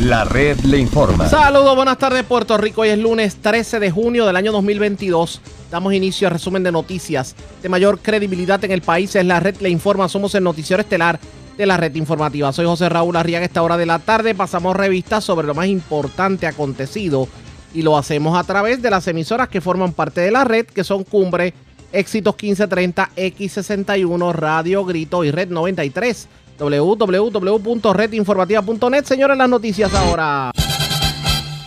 La red le informa. Saludos, buenas tardes Puerto Rico. Hoy es lunes 13 de junio del año 2022. Damos inicio al resumen de noticias de mayor credibilidad en el país. Es la red le informa. Somos el noticiero estelar de la red informativa. Soy José Raúl Arriaga. Esta hora de la tarde pasamos revistas sobre lo más importante acontecido y lo hacemos a través de las emisoras que forman parte de la red, que son Cumbre, Éxitos 1530, X61, Radio Grito y Red 93 www.redinformativa.net. Señores, las noticias ahora.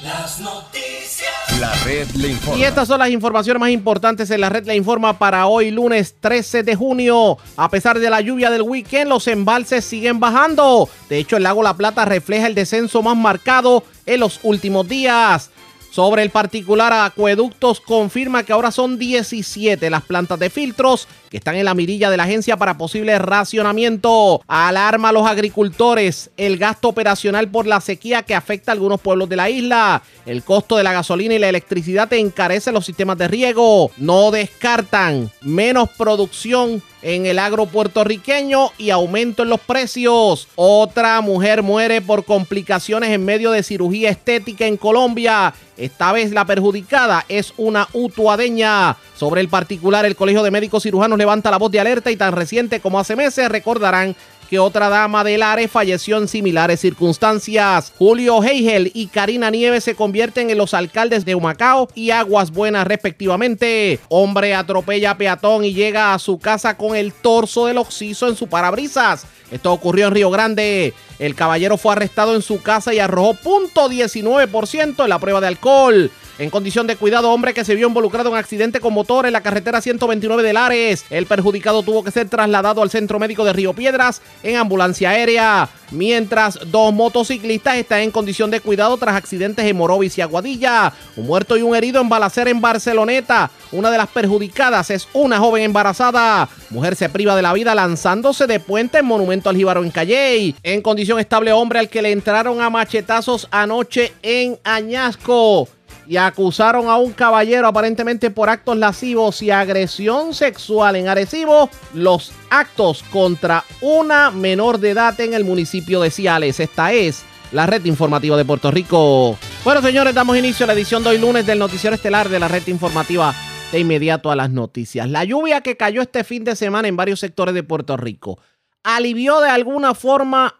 Las noticias. La red le informa. Y estas son las informaciones más importantes en la red le informa para hoy, lunes 13 de junio. A pesar de la lluvia del weekend, los embalses siguen bajando. De hecho, el lago La Plata refleja el descenso más marcado en los últimos días. Sobre el particular acueductos confirma que ahora son 17 las plantas de filtros que están en la mirilla de la agencia para posible racionamiento. Alarma a los agricultores el gasto operacional por la sequía que afecta a algunos pueblos de la isla. El costo de la gasolina y la electricidad encarece los sistemas de riego. No descartan menos producción en el agro puertorriqueño y aumento en los precios. Otra mujer muere por complicaciones en medio de cirugía estética en Colombia. Esta vez la perjudicada es una utuadeña. Sobre el particular, el Colegio de Médicos Cirujanos levanta la voz de alerta y tan reciente como hace meses recordarán que otra dama del ARE falleció en similares circunstancias. Julio Heigel y Karina Nieves se convierten en los alcaldes de Humacao y Aguas Buenas respectivamente. Hombre atropella a peatón y llega a su casa con el torso del oxiso en su parabrisas. Esto ocurrió en Río Grande. El caballero fue arrestado en su casa y arrojó .19% en la prueba de alcohol en condición de cuidado, hombre que se vio involucrado en accidente con motor en la carretera 129 de Lares. El perjudicado tuvo que ser trasladado al centro médico de Río Piedras en ambulancia aérea, mientras dos motociclistas están en condición de cuidado tras accidentes en Morovis y Aguadilla. Un muerto y un herido en balacera en Barceloneta. Una de las perjudicadas es una joven embarazada. Mujer se priva de la vida lanzándose de puente en Monumento al Jíbaro en Calley. En condición estable, hombre al que le entraron a machetazos anoche en Añasco y acusaron a un caballero aparentemente por actos lascivos y agresión sexual en Arecibo los actos contra una menor de edad en el municipio de Ciales. Esta es la red informativa de Puerto Rico. Bueno, señores, damos inicio a la edición de hoy lunes del noticiero estelar de la red informativa de inmediato a las noticias. La lluvia que cayó este fin de semana en varios sectores de Puerto Rico alivió de alguna forma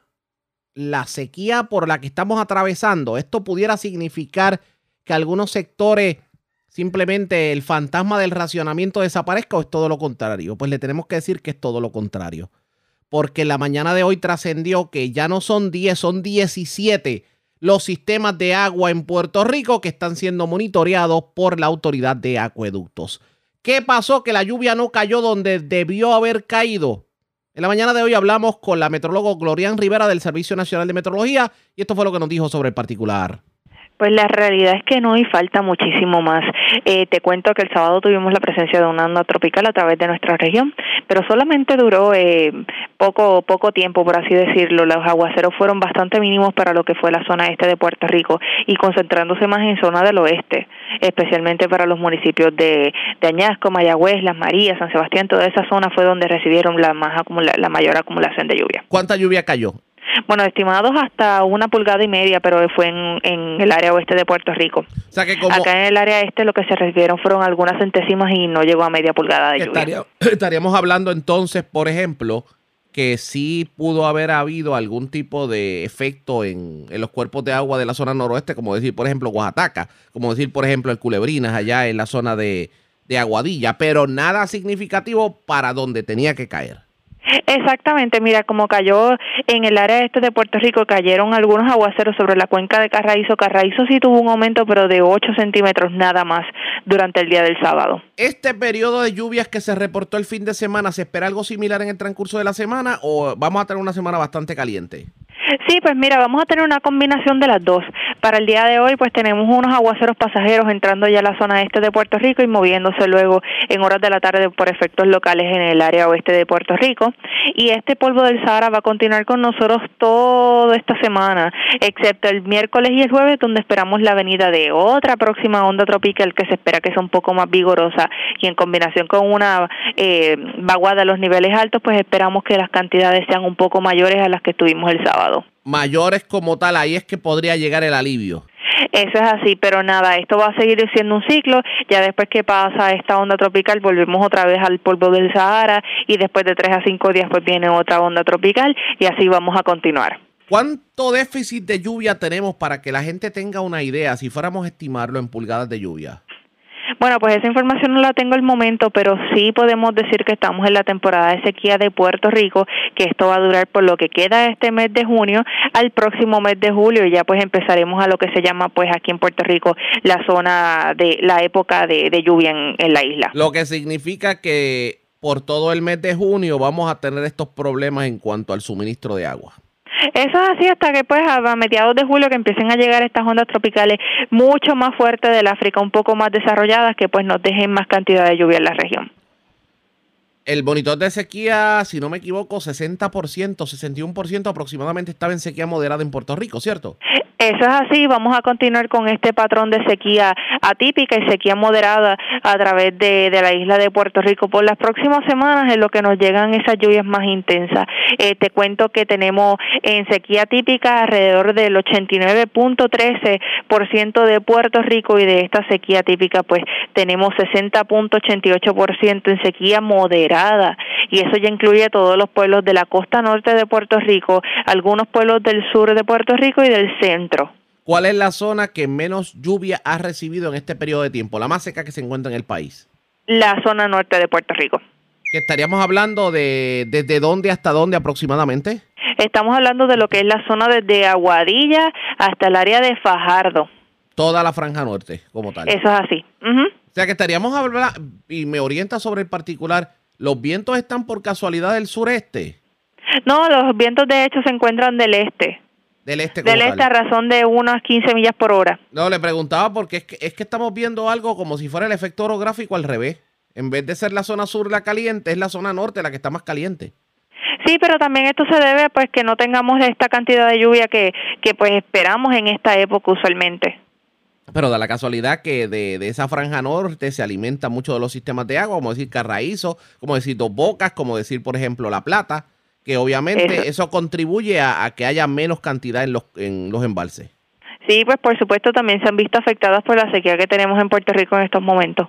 la sequía por la que estamos atravesando. Esto pudiera significar que algunos sectores simplemente el fantasma del racionamiento desaparezca o es todo lo contrario? Pues le tenemos que decir que es todo lo contrario. Porque la mañana de hoy trascendió que ya no son 10, son 17 los sistemas de agua en Puerto Rico que están siendo monitoreados por la autoridad de acueductos. ¿Qué pasó? Que la lluvia no cayó donde debió haber caído. En la mañana de hoy hablamos con la metrólogo Glorian Rivera del Servicio Nacional de Metrología y esto fue lo que nos dijo sobre el particular. Pues la realidad es que no y falta muchísimo más. Eh, te cuento que el sábado tuvimos la presencia de una onda tropical a través de nuestra región, pero solamente duró eh, poco poco tiempo, por así decirlo. Los aguaceros fueron bastante mínimos para lo que fue la zona este de Puerto Rico y concentrándose más en zona del oeste, especialmente para los municipios de, de Añasco, Mayagüez, Las Marías, San Sebastián. Toda esa zona fue donde recibieron la, más la mayor acumulación de lluvia. ¿Cuánta lluvia cayó? Bueno, estimados hasta una pulgada y media, pero fue en, en el área oeste de Puerto Rico. O sea que como... Acá en el área este lo que se recibieron fueron algunas centésimas y no llegó a media pulgada de lluvia. estaríamos hablando entonces, por ejemplo, que sí pudo haber habido algún tipo de efecto en, en, los cuerpos de agua de la zona noroeste, como decir, por ejemplo, Oaxaca, como decir, por ejemplo, el Culebrinas allá en la zona de, de Aguadilla, pero nada significativo para donde tenía que caer. Exactamente, mira, como cayó en el área este de Puerto Rico, cayeron algunos aguaceros sobre la cuenca de Carraízo. Carraízo sí tuvo un aumento, pero de 8 centímetros nada más durante el día del sábado. ¿Este periodo de lluvias que se reportó el fin de semana, se espera algo similar en el transcurso de la semana o vamos a tener una semana bastante caliente? Sí, pues mira, vamos a tener una combinación de las dos. Para el día de hoy, pues tenemos unos aguaceros pasajeros entrando ya a la zona este de Puerto Rico y moviéndose luego en horas de la tarde por efectos locales en el área oeste de Puerto Rico. Y este polvo del Sahara va a continuar con nosotros toda esta semana, excepto el miércoles y el jueves, donde esperamos la venida de otra próxima onda tropical que se espera que sea un poco más vigorosa y en combinación con una eh, vaguada a los niveles altos, pues esperamos que las cantidades sean un poco mayores a las que tuvimos el sábado. Mayores como tal, ahí es que podría llegar el alivio. Eso es así, pero nada, esto va a seguir siendo un ciclo. Ya después que pasa esta onda tropical, volvemos otra vez al polvo del Sahara y después de tres a cinco días pues viene otra onda tropical y así vamos a continuar. ¿Cuánto déficit de lluvia tenemos para que la gente tenga una idea, si fuéramos a estimarlo en pulgadas de lluvia? Bueno, pues esa información no la tengo el momento, pero sí podemos decir que estamos en la temporada de sequía de Puerto Rico, que esto va a durar por lo que queda este mes de junio al próximo mes de julio y ya pues empezaremos a lo que se llama pues aquí en Puerto Rico la zona de la época de, lluvia en la isla. Lo que significa que por todo el mes de junio vamos a tener estos problemas en cuanto al suministro de agua. Eso es así hasta que pues a mediados de julio que empiecen a llegar estas ondas tropicales mucho más fuertes del África, un poco más desarrolladas que pues nos dejen más cantidad de lluvia en la región. El monitor de sequía, si no me equivoco, 60%, 61% aproximadamente estaba en sequía moderada en Puerto Rico, ¿cierto? Eso es así, vamos a continuar con este patrón de sequía atípica y sequía moderada a través de, la isla de Puerto Rico por las próximas semanas en lo que nos llegan esas lluvias más intensas. Eh, te cuento que tenemos en sequía típica alrededor del 89.13% de Puerto Rico y de esta sequía típica pues tenemos 60.88% en sequía moderada y eso ya incluye todos los pueblos de la costa norte de Puerto Rico, algunos pueblos del sur de Puerto Rico y del centro ¿Cuál es la zona que menos lluvia ha recibido en este periodo de tiempo? La más seca que se encuentra en el país. La zona norte de Puerto Rico. ¿Que estaríamos hablando de desde dónde hasta dónde aproximadamente? Estamos hablando de lo que es la zona desde Aguadilla hasta el área de Fajardo. Toda la franja norte, como tal. Eso es así. O sea que estaríamos hablando, y me orienta sobre el particular, ¿los vientos están por casualidad del sureste? No, los vientos de hecho se encuentran del este. Del este. Del este a razón de unas 15 millas por hora. No, le preguntaba porque es que, es que estamos viendo algo como si fuera el efecto orográfico al revés. En vez de ser la zona sur la caliente, es la zona norte la que está más caliente. Sí, pero también esto se debe pues que no tengamos esta cantidad de lluvia que, que pues esperamos en esta época usualmente. Pero da la casualidad que de, de, esa franja norte se alimenta mucho de los sistemas de agua, como decir Carraízo, como decir Dos Bocas, como decir, por ejemplo, La Plata que obviamente eso, contribuye a, que haya menos cantidad en los, en los embalses. Sí, pues por supuesto también se han visto afectadas por la sequía que tenemos en Puerto Rico en estos momentos.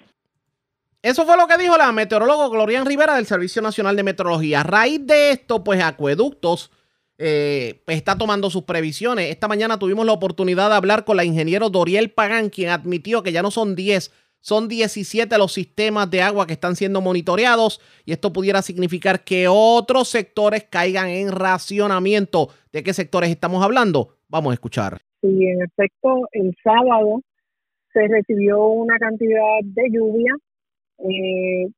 Eso fue lo que dijo la meteoróloga Glorian Rivera del Servicio Nacional de Meteorología. A raíz de esto, pues Acueductos eh, está tomando sus previsiones. Esta mañana tuvimos la oportunidad de hablar con la ingeniero Doriel Pagán, quien admitió que ya no son 10, son 17 los sistemas de agua que están siendo monitoreados y esto pudiera significar que otros sectores caigan en racionamiento. ¿De qué sectores estamos hablando? Vamos a escuchar. Sí, en efecto, el sábado se recibió una cantidad de lluvia. Eh,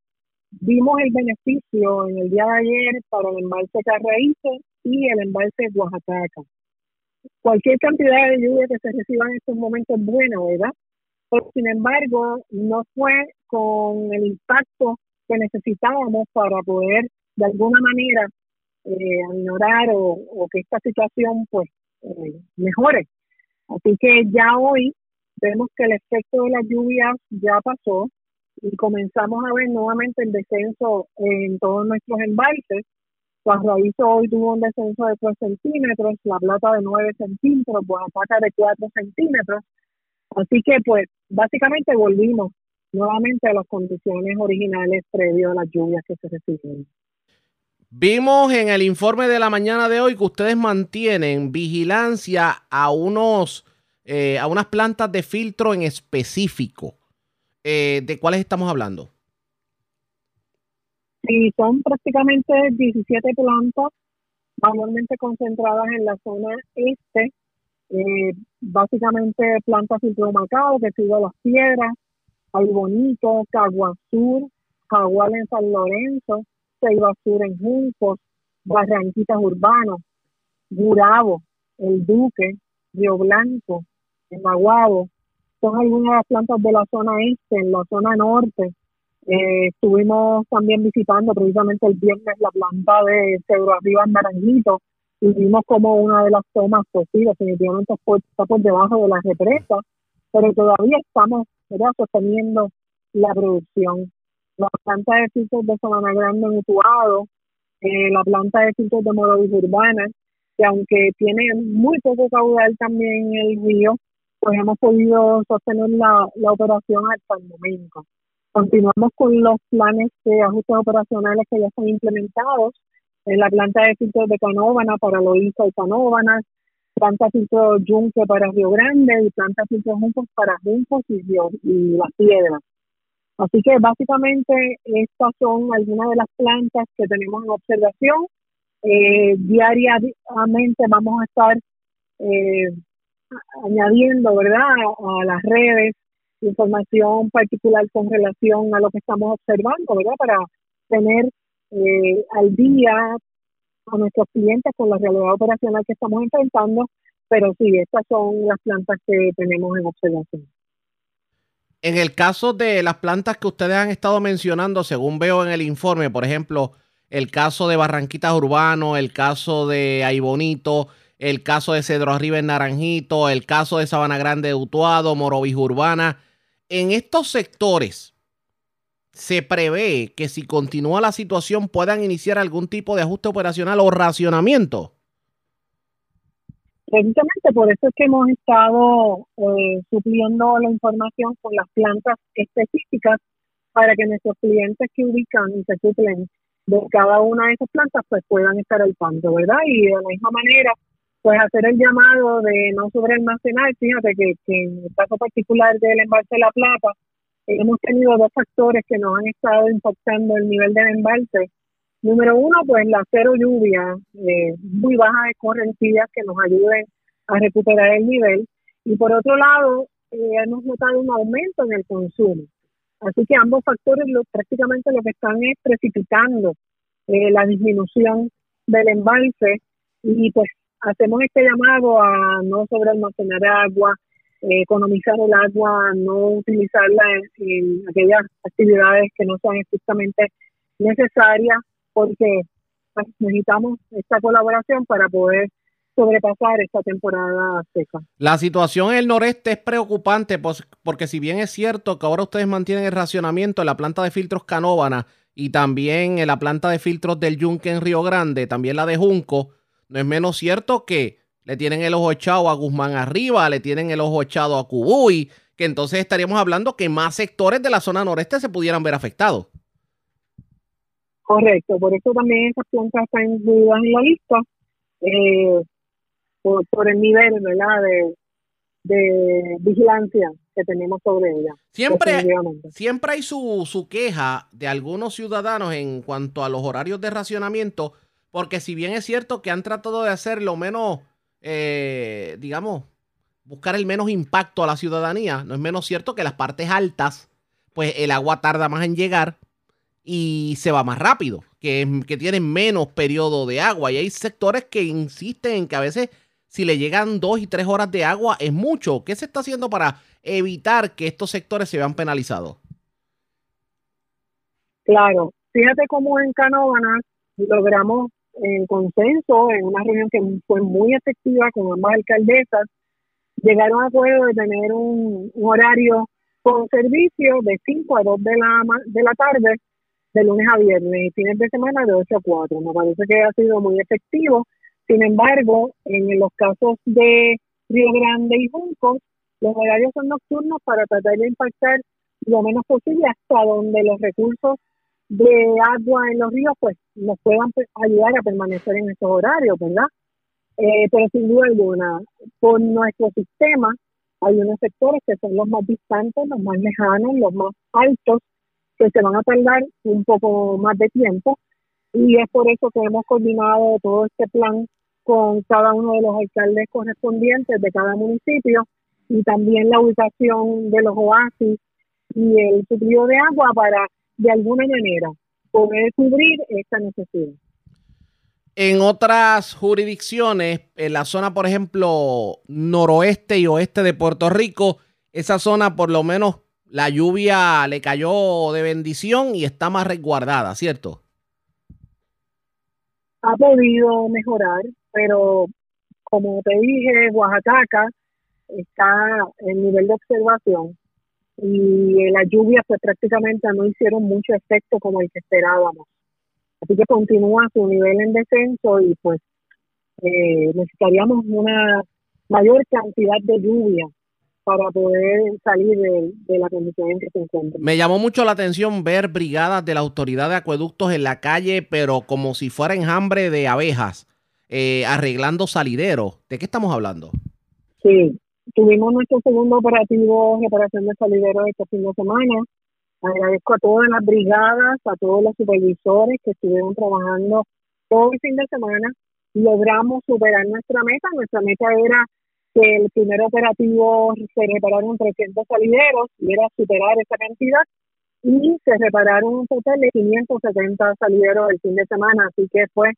vimos el beneficio en el día de ayer para el embalse Carraíce y el embalse Oaxaca. Cualquier cantidad de lluvia que se reciba en estos momentos es buena, ¿verdad? Sin embargo, no fue con el impacto que necesitábamos para poder de alguna manera eh, ignorar o, que esta situación pues eh, mejore. Así que ya hoy vemos que el efecto de las lluvias ya pasó y comenzamos a ver nuevamente el descenso en todos nuestros embalses. Raízo hoy tuvo un descenso de 3 centímetros, La Plata de 9 centímetros, Oaxaca de 4 centímetros. Así que pues básicamente volvimos nuevamente a las condiciones originales previo a las lluvias que se recibieron. Vimos en el informe de la mañana de hoy que ustedes mantienen vigilancia a unos eh, a unas plantas de filtro en específico. Eh, ¿De cuáles estamos hablando? Sí, son prácticamente 17 plantas, mayormente concentradas en la zona este eh, básicamente plantas macao que sigue las piedras, hay bonito, Caguazur, Jaguar en San Lorenzo, Ceiba Sur en Juncos, Barranquitas Urbanos, Gurabo, El Duque, Río Blanco, en Maguabo, son algunas de las plantas de la zona este, en la zona norte. Eh, estuvimos también visitando precisamente el viernes la planta de Cedro Arriba en Naranjito, y vimos como una de las tomas, pues sí, definitivamente está por debajo de la represa, pero todavía estamos sosteniendo la producción. La planta de filtros de Sabana Grande en Utuado, eh, la planta de filtros de Morovis Urbana, que aunque tiene muy poco caudal también el río, pues hemos podido sostener la, la operación hasta el momento. Continuamos con los planes de ajustes operacionales que ya están implementados en la planta de filtros de Canóvana para Loíza y Canóvana, planta filtro Yunque para Río Grande y planta filtro Juncos para Juncos y, y Las Piedras. Así que básicamente estas son algunas de las plantas que tenemos en observación. Eh, diariamente vamos a estar eh, añadiendo, ¿verdad?, a, las redes información particular con relación a lo que estamos observando, ¿verdad?, para tener eh, al día a nuestros clientes con la realidad operacional que estamos enfrentando, pero sí, estas son las plantas que tenemos en observación. En el caso de las plantas que ustedes han estado mencionando, según veo en el informe, por ejemplo, el caso de Barranquitas Urbano, el caso de Aibonito, el caso de Cedro Arriba en Naranjito, el caso de Sabana Grande de Utuado, Morovis Urbana. En estos sectores se prevé que si continúa la situación puedan iniciar algún tipo de ajuste operacional o racionamiento. Precisamente por eso es que hemos estado eh, supliendo la información con las plantas específicas para que nuestros clientes que ubican y se suplen de cada una de esas plantas pues puedan estar al tanto, ¿verdad? Y de la misma manera pues hacer el llamado de no sobrealmacenar, fíjate que, en el caso particular del embalse de la plata hemos tenido dos factores que nos han estado impactando el nivel del embalse Número uno, pues la cero lluvia, eh, muy baja de correntías que nos ayuden a recuperar el nivel. Y por otro lado, eh, hemos notado un aumento en el consumo. Así que ambos factores lo, prácticamente lo que están es precipitando eh, la disminución del embalse y pues hacemos este llamado a no sobrealmacenar agua, economizar el agua, no utilizarla en, en, aquellas actividades que no sean estrictamente necesarias porque pues, necesitamos esta colaboración para poder sobrepasar esta temporada seca. La situación en el noreste es preocupante pues, porque si bien es cierto que ahora ustedes mantienen el racionamiento en la planta de filtros Canóvana y también en la planta de filtros del Yunque en Río Grande, también la de Junco, no es menos cierto que le tienen el ojo echado a Guzmán arriba, le tienen el ojo echado a Cubuy, que entonces estaríamos hablando que más sectores de la zona noreste se pudieran ver afectados. Correcto, por eso también esas plantas están incluidas en la lista, eh, por, el nivel ¿verdad? De, vigilancia que tenemos sobre ellas. Siempre, siempre hay su, su queja de algunos ciudadanos en cuanto a los horarios de racionamiento, porque si bien es cierto que han tratado de hacer lo menos, eh, digamos, buscar el menos impacto a la ciudadanía, no es menos cierto que las partes altas, pues el agua tarda más en llegar y se va más rápido, que, que tienen menos periodo de agua. Y hay sectores que insisten en que a veces si le llegan dos y tres horas de agua es mucho. ¿Qué se está haciendo para evitar que estos sectores se vean penalizados? Claro, fíjate cómo en Canóvanas logramos en consenso en una reunión que fue muy efectiva con ambas alcaldesas, llegaron a acuerdo de tener un, horario con servicio de 5 a 2 de la, de la tarde de lunes a viernes y fines de semana de 8 a 4. Me parece que ha sido muy efectivo. Sin embargo, en los casos de Río Grande y Juncos, los horarios son nocturnos para tratar de impactar lo menos posible hasta donde los recursos de agua en los ríos pues nos puedan ayudar a permanecer en esos horarios, ¿verdad? Eh, pero sin duda alguna, por nuestro sistema hay unos sectores que son los más distantes, los más lejanos, los más altos que se van a tardar un poco más de tiempo y es por eso que hemos coordinado todo este plan con cada uno de los alcaldes correspondientes de cada municipio y también la ubicación de los oasis y el suplido de agua para de alguna manera poder cubrir esta necesidad. En otras jurisdicciones, en la zona, por ejemplo, noroeste y oeste de Puerto Rico, esa zona por lo menos la lluvia le cayó de bendición y está más resguardada, ¿cierto? Ha podido mejorar, pero como te dije, Oaxaca está en nivel de observación y las lluvias pues prácticamente no hicieron mucho efecto como el que esperábamos. Así que continúa su nivel en descenso y pues eh, necesitaríamos una mayor cantidad de lluvia para poder salir de, la condición en que se encuentra. Me llamó mucho la atención ver brigadas de la autoridad de acueductos en la calle, pero como si fuera enjambre de abejas, eh, arreglando salideros. ¿De qué estamos hablando? Sí, tuvimos nuestro segundo operativo reparación de salideros este fin de semana. Agradezco a todas las brigadas, a todos los supervisores que estuvieron trabajando todo el fin de semana. Logramos superar nuestra meta. Nuestra meta era que el primer operativo se repararon 300 salideros y era superar esa cantidad y se repararon un total de 570 salideros el fin de semana, así que fue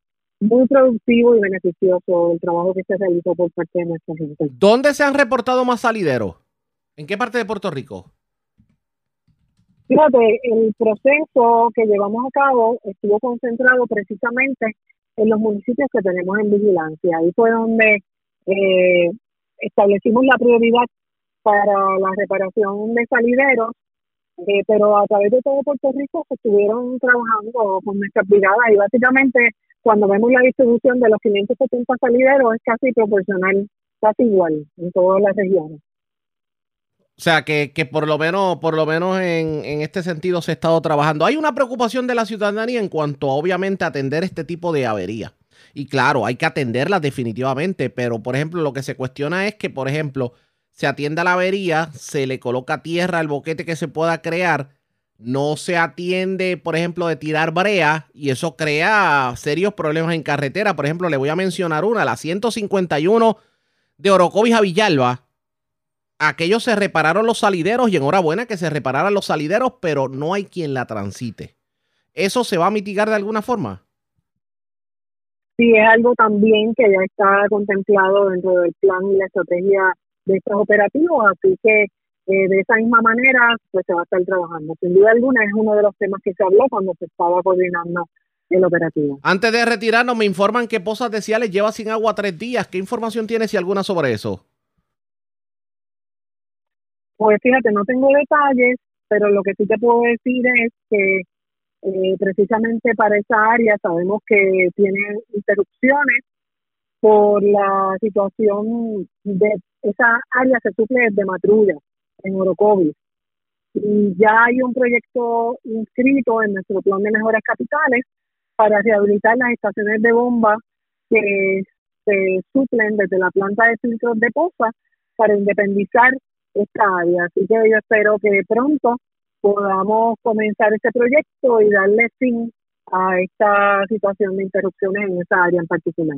muy productivo y beneficioso el trabajo que se realizó por parte de nuestra gente. ¿Dónde se han reportado más salideros? ¿En qué parte de Puerto Rico? Fíjate, el proceso que llevamos a cabo estuvo concentrado precisamente en los municipios que tenemos en vigilancia. Ahí fue donde eh, establecimos la prioridad para la reparación de salideros, eh, pero a través de todo Puerto Rico se estuvieron trabajando con nuestras brigadas y básicamente cuando vemos la distribución de los 570 salideros es casi proporcional, casi igual en todas las regiones. O sea, que, por lo menos, por lo menos en, en, este sentido se ha estado trabajando. Hay una preocupación de la ciudadanía en cuanto a, obviamente, atender este tipo de avería. Y claro, hay que atenderlas definitivamente, pero por ejemplo, lo que se cuestiona es que, por ejemplo, se atienda la avería, se le coloca tierra al boquete que se pueda crear, no se atiende, por ejemplo, de tirar brea y eso crea serios problemas en carretera. Por ejemplo, le voy a mencionar una, la 151 de Orocovis a Villalba. Aquellos se repararon los salideros y enhorabuena que se repararan los salideros, pero no hay quien la transite. ¿Eso se va a mitigar de alguna forma? sí es algo también que ya está contemplado dentro del plan y la estrategia de estos operativos, así que eh, de esa misma manera pues se va a estar trabajando. Sin duda alguna es uno de los temas que se habló cuando se estaba coordinando el operativo. Antes de retirarnos, me informan que Pozas de Ciales lleva sin agua tres días. ¿Qué información tienes y alguna sobre eso? Pues fíjate, no tengo detalles, pero lo que sí te puedo decir es que eh, precisamente para esa área sabemos que tiene interrupciones por la situación de esa área se suple de matrulla en Orocovis. Y ya hay un proyecto inscrito en nuestro plan de mejoras capitales para rehabilitar las estaciones de bomba que se suplen desde la planta de filtros de poza para independizar esta área. Así que yo espero que pronto podamos comenzar este proyecto y darle fin a esta situación de interrupciones en esa área en particular.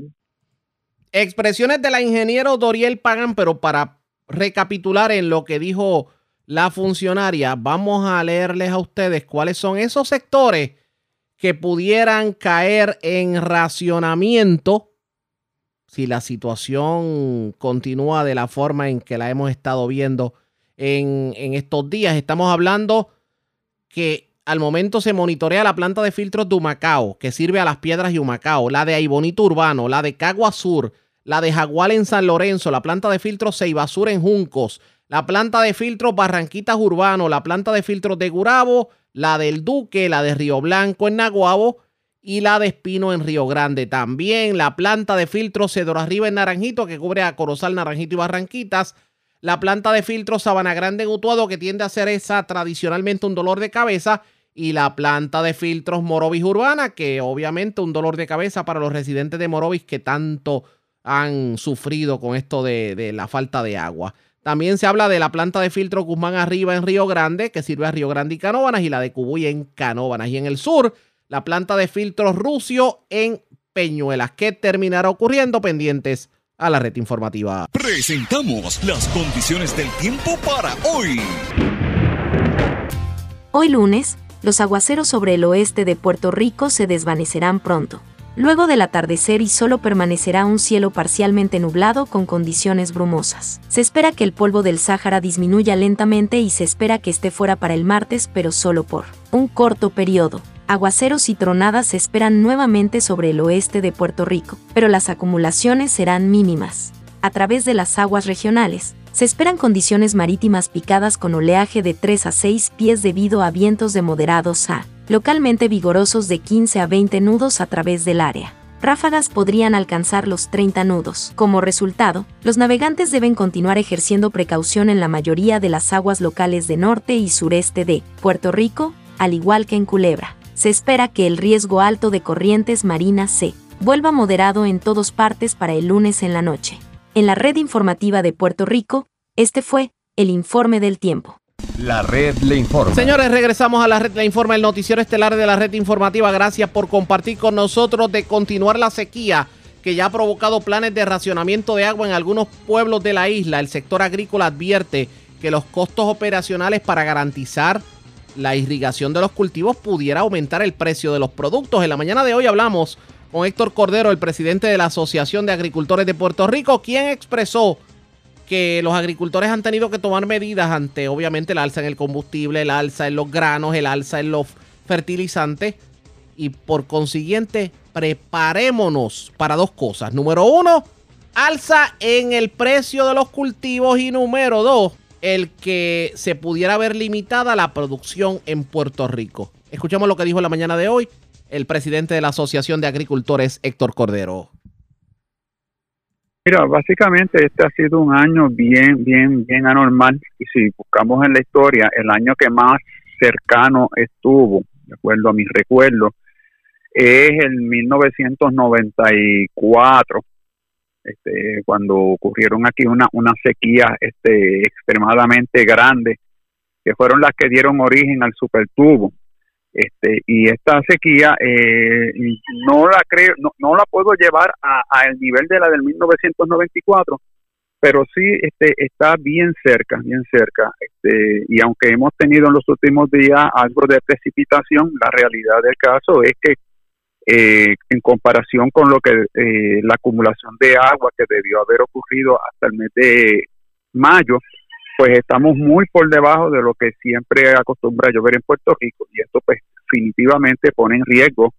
Expresiones de la ingeniero Doriel Pagan, pero para recapitular en lo que dijo la funcionaria, vamos a leerles a ustedes cuáles son esos sectores que pudieran caer en racionamiento si la situación continúa de la forma en que la hemos estado viendo en, en estos días. Estamos hablando que al momento se monitorea la planta de filtros de Humacao, que sirve a las piedras y Humacao, la de Aibonito Urbano, la de Cagua Sur, la de Jagual en San Lorenzo, la planta de filtros Ceibasur en Juncos, la planta de filtros Barranquitas Urbano, la planta de filtros de Gurabo, la del Duque, la de Río Blanco en Naguabo y la de Espino en Río Grande. También la planta de filtros Cedro Arriba en Naranjito, que cubre a Corozal, Naranjito y Barranquitas la planta de filtro Sabana Grande en Utuado, que tiende a ser esa tradicionalmente un dolor de cabeza, y la planta de filtros Morovis Urbana, que obviamente un dolor de cabeza para los residentes de Morovis que tanto han sufrido con esto de, la falta de agua. También se habla de la planta de filtro Guzmán Arriba en Río Grande, que sirve a Río Grande y Canóbanas, y la de Cubuy en Canóbanas. Y en el sur, la planta de filtros Rucio en Peñuelas. ¿Qué terminará ocurriendo? Pendientes a la red informativa. Presentamos las condiciones del tiempo para hoy. Hoy lunes, los aguaceros sobre el oeste de Puerto Rico se desvanecerán pronto. Luego del atardecer y solo permanecerá un cielo parcialmente nublado con condiciones brumosas. Se espera que el polvo del Sáhara disminuya lentamente y se espera que esté fuera para el martes, pero solo por un corto periodo aguaceros y tronadas se esperan nuevamente sobre el oeste de Puerto Rico, pero las acumulaciones serán mínimas. A través de las aguas regionales, se esperan condiciones marítimas picadas con oleaje de 3 a 6 pies debido a vientos de moderados a localmente vigorosos de 15 a 20 nudos a través del área. ráfagas podrían alcanzar los 30 nudos. Como resultado, los navegantes deben continuar ejerciendo precaución en la mayoría de las aguas locales de norte y sureste de Puerto Rico, al igual que en Culebra. Se espera que el riesgo alto de corrientes marinas se vuelva moderado en todas partes para el lunes en la noche. En la red informativa de Puerto Rico, este fue el informe del tiempo. La red le informa. Señores, regresamos a la red le informa, el noticiero estelar de la red informativa. Gracias por compartir con nosotros de continuar la sequía que ya ha provocado planes de racionamiento de agua en algunos pueblos de la isla. El sector agrícola advierte que los costos operacionales para garantizar la irrigación de los cultivos pudiera aumentar el precio de los productos. En la mañana de hoy hablamos con Héctor Cordero, el presidente de la Asociación de Agricultores de Puerto Rico, quien expresó que los agricultores han tenido que tomar medidas ante obviamente el alza en el combustible, el alza en los granos, el alza en los fertilizantes y por consiguiente preparémonos para dos cosas. Número uno, alza en el precio de los cultivos y número dos, el que se pudiera ver limitada la producción en Puerto Rico. Escuchemos lo que dijo la mañana de hoy el presidente de la Asociación de Agricultores, Héctor Cordero. Mira, básicamente este ha sido un año bien, bien, bien anormal. Y si buscamos en la historia, el año que más cercano estuvo, de acuerdo a mis recuerdos, es el 1994, este, cuando ocurrieron aquí una, una sequía este, extremadamente grande, que fueron las que dieron origen al supertubo. Este, y esta sequía eh, no la creo, no, la puedo llevar a, el nivel de la del 1994, pero sí este, está bien cerca, bien cerca. Este, y aunque hemos tenido en los últimos días algo de precipitación, la realidad del caso es que eh, en comparación con lo que eh, la acumulación de agua que debió haber ocurrido hasta el mes de mayo, pues estamos muy por debajo de lo que siempre acostumbra llover en Puerto Rico y esto pues definitivamente pone en riesgo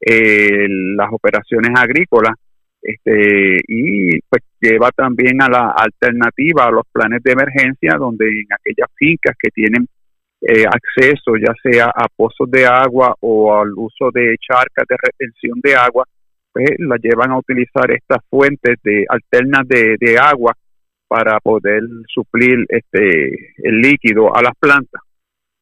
eh, las operaciones agrícolas este y pues lleva también a la alternativa a los planes de emergencia donde en aquellas fincas que tienen eh, acceso ya sea a pozos de agua o al uso de charcas de retención de agua pues la llevan a utilizar estas fuentes de alternas de, de agua para poder suplir este el líquido a las plantas.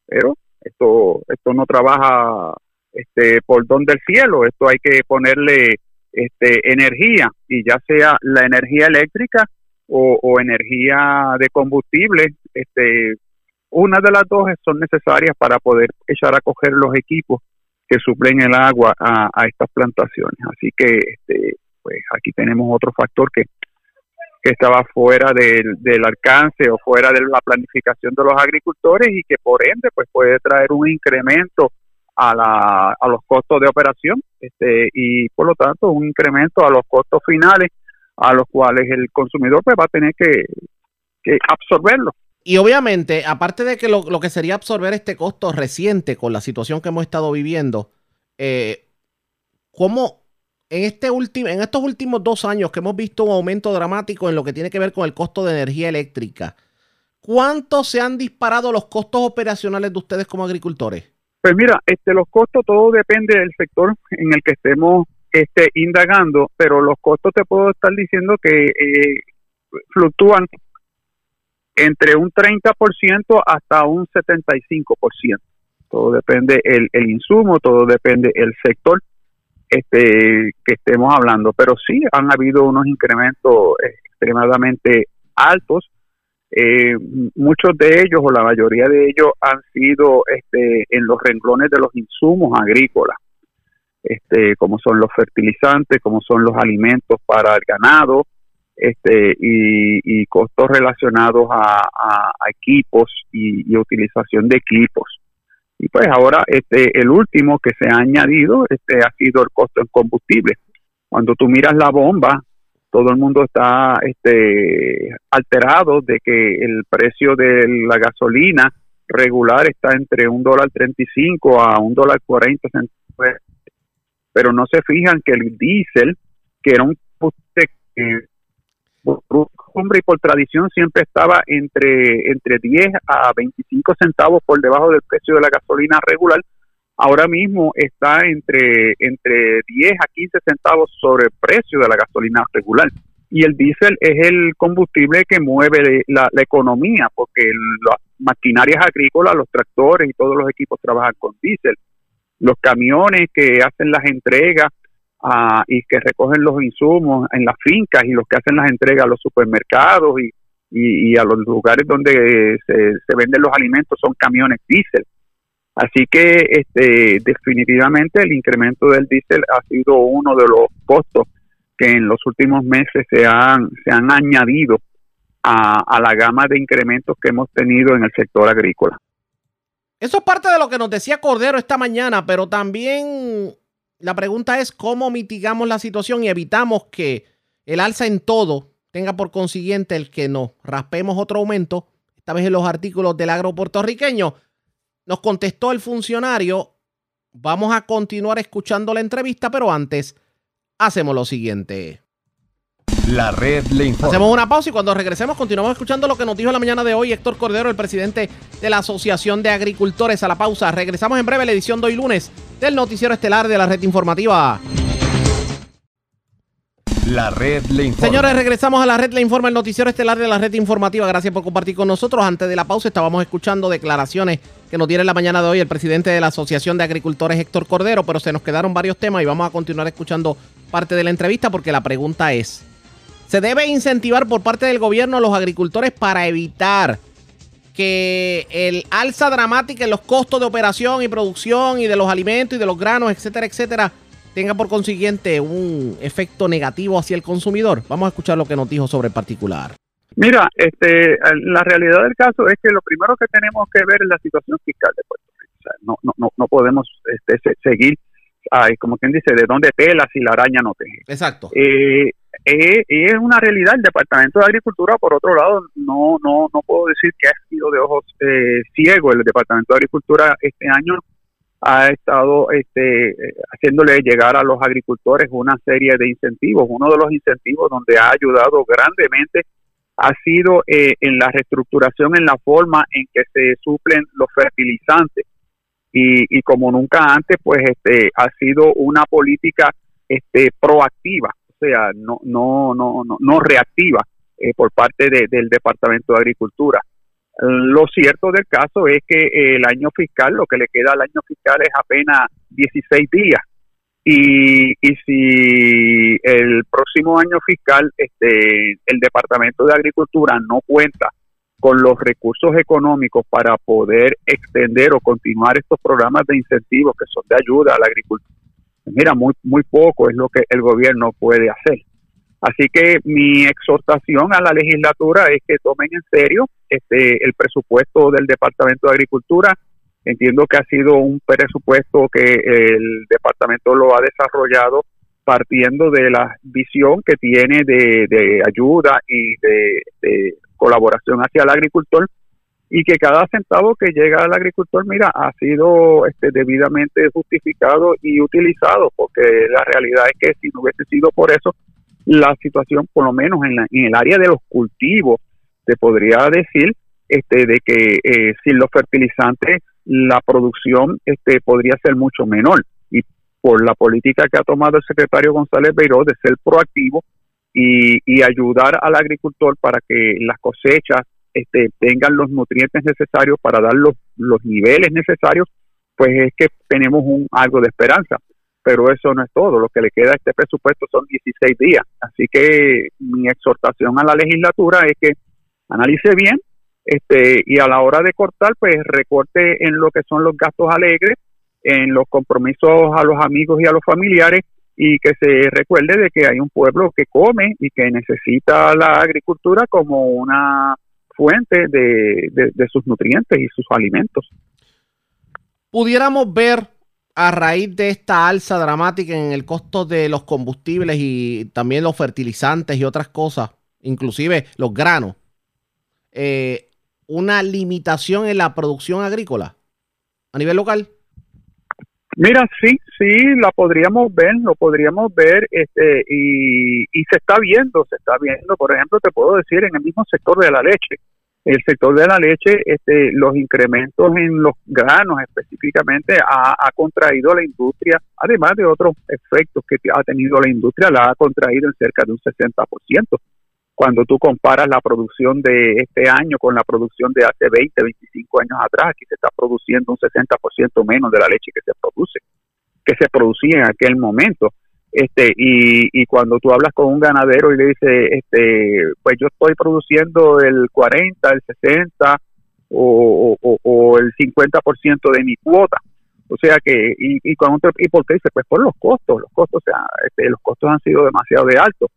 Pero esto esto no trabaja este por don del cielo, esto hay que ponerle este energía y ya sea la energía eléctrica o, energía de combustible, este una de las dos son necesarias para poder echar a coger los equipos que suplen el agua a, a estas plantaciones. Así que este, pues aquí tenemos otro factor que que estaba fuera del, del, alcance o fuera de la planificación de los agricultores y que por ende pues puede traer un incremento a, la, a los costos de operación este, y por lo tanto un incremento a los costos finales a los cuales el consumidor pues va a tener que, que absorberlo. Y obviamente, aparte de que lo, lo, que sería absorber este costo reciente con la situación que hemos estado viviendo, eh, ¿cómo en, este último, en estos últimos dos años que hemos visto un aumento dramático en lo que tiene que ver con el costo de energía eléctrica, ¿cuánto se han disparado los costos operacionales de ustedes como agricultores? Pues mira, este, los costos todo depende del sector en el que estemos este, indagando, pero los costos te puedo estar diciendo que eh, fluctúan entre un 30% hasta un 75%. Todo depende el, el insumo, todo depende el sector este, que estemos hablando, pero sí han habido unos incrementos extremadamente altos. Eh, muchos de ellos o la mayoría de ellos han sido este, en los renglones de los insumos agrícolas, este, como son los fertilizantes, como son los alimentos para el ganado, este, y, costos relacionados a, equipos y, utilización de equipos. Y pues ahora este el último que se ha añadido este ha sido el costo en combustible. Cuando tú miras la bomba, todo el mundo está este alterado de que el precio de la gasolina regular está entre un dólar treinta y cinco a un dólar cuarenta pero no se fijan que el diésel que era un costumbre y por tradición siempre estaba entre, entre 10 a 25 centavos por debajo del precio de la gasolina regular, ahora mismo está entre, entre 10 a 15 centavos sobre el precio de la gasolina regular. Y el diésel es el combustible que mueve la, economía, porque las maquinarias agrícolas, los tractores y todos los equipos trabajan con diésel. Los camiones que hacen las entregas ah, y que recogen los insumos en las fincas y los que hacen las entregas a los supermercados y, y, a los lugares donde se, se venden los alimentos son camiones diésel. Así que este, definitivamente el incremento del diésel ha sido uno de los costos que en los últimos meses se han, se han añadido a, a la gama de incrementos que hemos tenido en el sector agrícola. Eso es parte de lo que nos decía Cordero esta mañana, pero también la pregunta es cómo mitigamos la situación y evitamos que el alza en todo tenga por consiguiente el que nos raspemos otro aumento, esta vez en los artículos del agro puertorriqueño. Nos contestó el funcionario. Vamos a continuar escuchando la entrevista, pero antes hacemos lo siguiente. La red le informa. Hacemos una pausa y cuando regresemos continuamos escuchando lo que nos dijo la mañana de hoy Héctor Cordero, el presidente de la Asociación de Agricultores. A la pausa. Regresamos en breve la edición de hoy lunes del noticiero estelar de la red informativa. La red le informa. Señores, regresamos a la red le informa, el noticiero estelar de la red informativa. Gracias por compartir con nosotros. Antes de la pausa estábamos escuchando declaraciones que nos tiene la mañana de hoy el presidente de la Asociación de Agricultores, Héctor Cordero, pero se nos quedaron varios temas y vamos a continuar escuchando parte de la entrevista porque la pregunta es, ¿se debe incentivar por parte del gobierno a los agricultores para evitar que el alza dramática en los costos de operación y producción y de los alimentos y de los granos, etcétera, etcétera, tenga por consiguiente un efecto negativo hacia el consumidor? Vamos a escuchar lo que nos dijo sobre el particular. Mira, este, la realidad del caso es que lo primero que tenemos que ver es la situación fiscal de Puerto Rico. O sea, no, no, no, podemos este, seguir, ay, como quien dice, de dónde tela si la araña no teje. Exacto. Eh, eh, es una realidad. El Departamento de Agricultura, por otro lado, no, no, no puedo decir que ha sido de ojos eh, ciegos. El Departamento de Agricultura este año ha estado este, haciéndole llegar a los agricultores una serie de incentivos. Uno de los incentivos donde ha ayudado grandemente ha sido eh, en la reestructuración en la forma en que se suplen los fertilizantes. Y, y como nunca antes, pues este ha sido una política este proactiva, sea, no no no no, reactiva eh, por parte del Departamento de Agricultura. Lo cierto del caso es que el año fiscal, lo que le queda al año fiscal es apenas 16 días. Y, y si el próximo año fiscal este, el Departamento de Agricultura no cuenta con los recursos económicos para poder extender o continuar estos programas de incentivos que son de ayuda a la agricultura, mira, muy, muy poco es lo que el gobierno puede hacer. Así que mi exhortación a la legislatura es que tomen en serio este, el presupuesto del Departamento de Agricultura. Entiendo que ha sido un presupuesto que el departamento lo ha desarrollado partiendo de la visión que tiene de, ayuda y de, colaboración hacia el agricultor y que cada centavo que llega al agricultor, mira, ha sido este, debidamente justificado y utilizado, porque la realidad es que si no hubiese sido por eso, la situación, por lo menos en, en el área de los cultivos, te podría decir este, de que eh, sin los fertilizantes la producción este, podría ser mucho menor. Y por la política que ha tomado el secretario González Beiró de ser proactivo y, y ayudar al agricultor para que las cosechas este, tengan los nutrientes necesarios para dar los, los niveles necesarios, pues es que tenemos un algo de esperanza pero eso no es todo. Lo que le queda a este presupuesto son 16 días. Así que mi exhortación a la legislatura es que analice bien este y a la hora de cortar, pues recorte en lo que son los gastos alegres, en los compromisos a los amigos y a los familiares y que se recuerde de que hay un pueblo que come y que necesita la agricultura como una fuente de, de sus nutrientes y sus alimentos. Pudiéramos ver a raíz de esta alza dramática en el costo de los combustibles y también los fertilizantes y otras cosas, inclusive los granos, eh, una limitación en la producción agrícola a nivel local? Mira, sí, sí, la podríamos ver, lo podríamos ver, este, y, y se está viendo, se está viendo, por ejemplo, te puedo decir, en el mismo sector de la leche, el sector de la leche, este, los incrementos en los granos específicamente ha, contraído la industria, además de otros efectos que ha tenido la industria, la ha contraído en cerca de un 60%. Cuando tú comparas la producción de este año con la producción de hace 20, 25 años atrás, aquí se está produciendo un 60% menos de la leche que se produce, que se producía en aquel momento. Este, y, y cuando tú hablas con un ganadero y le dices, este, pues yo estoy produciendo el 40, el 60 o, o, el 50% de mi cuota. O sea que, y, y, cuando, ¿y por qué dice? Pues por los costos, los costos, o sea, este, los costos han sido demasiado de altos.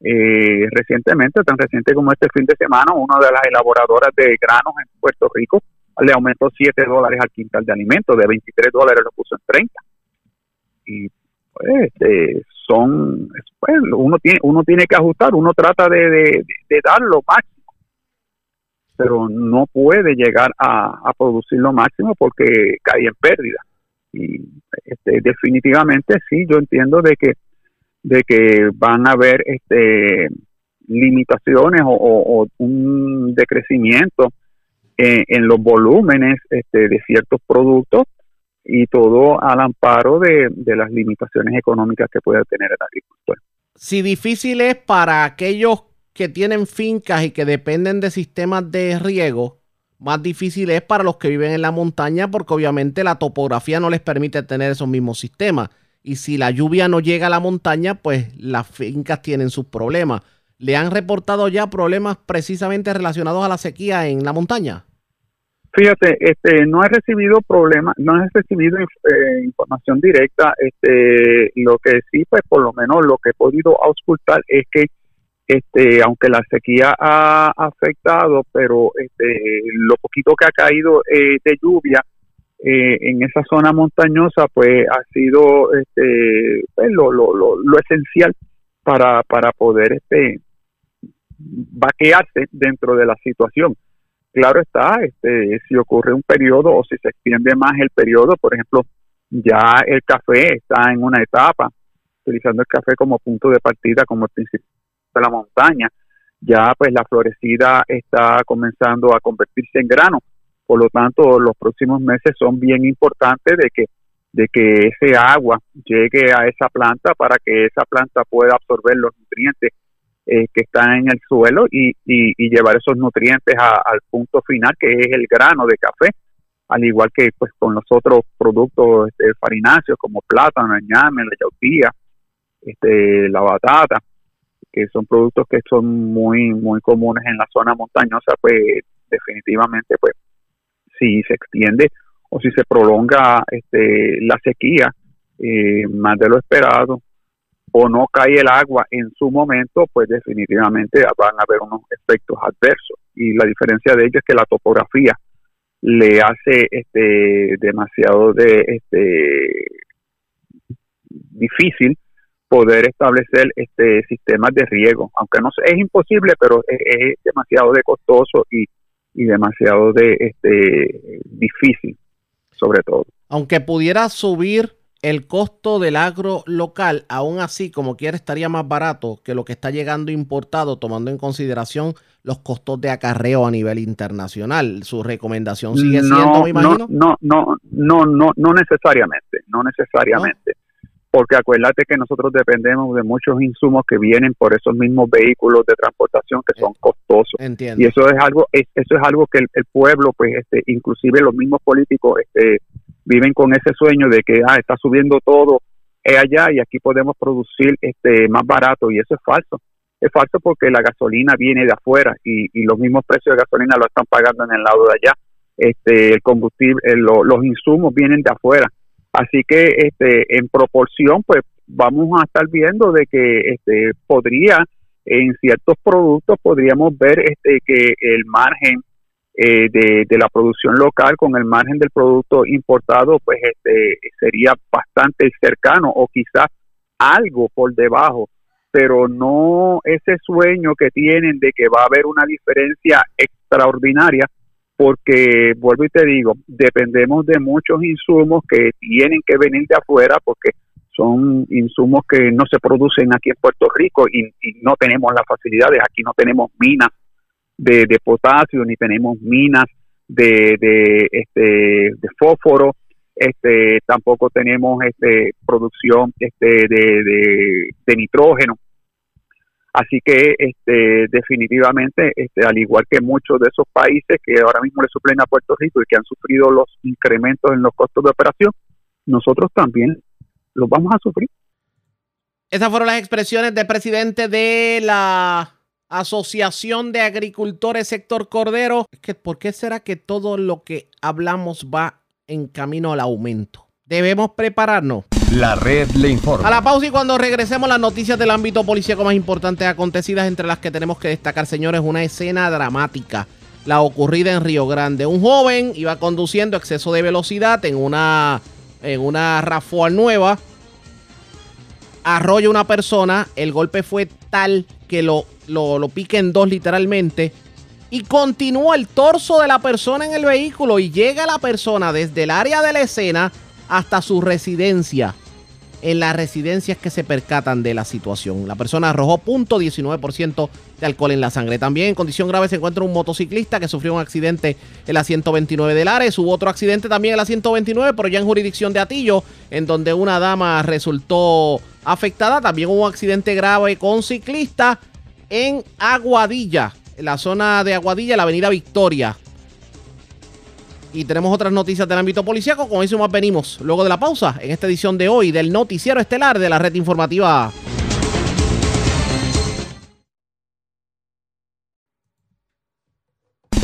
Eh, recientemente, tan reciente como este fin de semana, una de las elaboradoras de granos en Puerto Rico le aumentó 7 dólares al quintal de alimentos, de 23 dólares lo puso en 30. Y este, son, pues, uno tiene, uno tiene que ajustar, uno trata de, de, dar lo máximo, pero no puede llegar a, producir lo máximo porque cae en pérdida. Y este, definitivamente sí, yo entiendo de que, de que van a haber este, limitaciones o, un decrecimiento en, en, los volúmenes este, de ciertos productos y todo al amparo de, las limitaciones económicas que pueda tener el agricultor. Si difícil es para aquellos que tienen fincas y que dependen de sistemas de riego, más difícil es para los que viven en la montaña porque obviamente la topografía no les permite tener esos mismos sistemas. Y si la lluvia no llega a la montaña, pues las fincas tienen sus problemas. ¿Le han reportado ya problemas precisamente relacionados a la sequía en la montaña? Fíjate, este, no he recibido problemas, no he recibido eh, información directa. Este, lo que sí, pues por lo menos lo que he podido auscultar es que, este, aunque la sequía ha afectado, pero este, lo poquito que ha caído eh, de lluvia eh, en esa zona montañosa, pues ha sido, este, pues, lo, lo, lo, lo esencial para, para poder, este, vaquearse dentro de la situación. Claro está, este, si ocurre un periodo o si se extiende más el periodo, por ejemplo, ya el café está en una etapa, utilizando el café como punto de partida, como el principio de la montaña, ya pues la florecida está comenzando a convertirse en grano, por lo tanto los próximos meses son bien importantes de que de que ese agua llegue a esa planta para que esa planta pueda absorber los nutrientes eh, que están en el suelo y, y, llevar esos nutrientes al punto final que es el grano de café, al igual que pues con los otros productos este, farináceos como plátano, ñame, la yautía, este, la batata, que son productos que son muy muy comunes en la zona montañosa, pues definitivamente pues si se extiende o si se prolonga este, la sequía eh, más de lo esperado, o no cae el agua en su momento, pues definitivamente van a haber unos efectos adversos. Y la diferencia de ello es que la topografía le hace este demasiado de este difícil poder establecer este sistemas de riego, aunque no es imposible, pero es, demasiado de costoso y, y demasiado de este difícil, sobre todo. Aunque pudiera subir el costo del agro local, aún así, como quiera, estaría más barato que lo que está llegando importado, tomando en consideración los costos de acarreo a nivel internacional. Su recomendación sigue siendo, me imagino. No, no, no, no, no, necesariamente, no necesariamente. Porque acuérdate que nosotros dependemos de muchos insumos que vienen por esos mismos vehículos de transportación que son costosos. Entiendo. Y eso es algo, eso es algo que el, el pueblo, pues, este, inclusive los mismos políticos, este, viven con ese sueño de que ah, está subiendo todo allá y aquí podemos producir este más barato y eso es falso. Es falso porque la gasolina viene de afuera y, y los mismos precios de gasolina lo están pagando en el lado de allá. Este, el combustible, los insumos vienen de afuera. Así que este, en proporción, pues vamos a estar viendo de que este, podría, en ciertos productos, podríamos ver este, que el margen eh, de, la producción local con el margen del producto importado, pues este, sería bastante cercano o quizás algo por debajo, pero no ese sueño que tienen de que va a haber una diferencia extraordinaria, porque vuelvo y te digo, dependemos de muchos insumos que tienen que venir de afuera porque son insumos que no se producen aquí en Puerto Rico y, no tenemos las facilidades, aquí no tenemos minas de, potasio, ni tenemos minas de, de, este, de fósforo, este, tampoco tenemos este, producción este, de, nitrógeno. Así que este, definitivamente, este, al igual que muchos de esos países que ahora mismo le suplen a Puerto Rico y que han sufrido los incrementos en los costos de operación, nosotros también los vamos a sufrir. Esas fueron las expresiones del presidente de la Asociación de Agricultores Sector Cordero. ¿Por qué será que todo lo que hablamos va en camino al aumento? Debemos prepararnos. La red le informa. A la pausa y cuando regresemos las noticias del ámbito policíaco más importantes acontecidas, entre las que tenemos que destacar, señores, una escena dramática. La ocurrida en Río Grande. Un joven iba conduciendo exceso de velocidad en una, en una Rafael nueva. Arrolla una persona. El golpe fue tal que lo lo, lo pica en dos literalmente. Y continúa el torso de la persona en el vehículo y llega la persona desde el área de la escena hasta su residencia. En las residencias que se percatan de la situación. La persona arrojó .19% de alcohol en la sangre. También en condición grave se encuentra un motociclista que sufrió un accidente en la 129 de Lares. Hubo otro accidente también en la 129, pero ya en jurisdicción de Atillo, en donde una dama resultó afectada. También hubo un accidente grave con ciclista en Aguadilla, en la zona de Aguadilla, la avenida Victoria. Y tenemos otras noticias del ámbito policíaco. Con eso más venimos luego de la pausa en esta edición de hoy del Noticiero Estelar de la Red Informativa.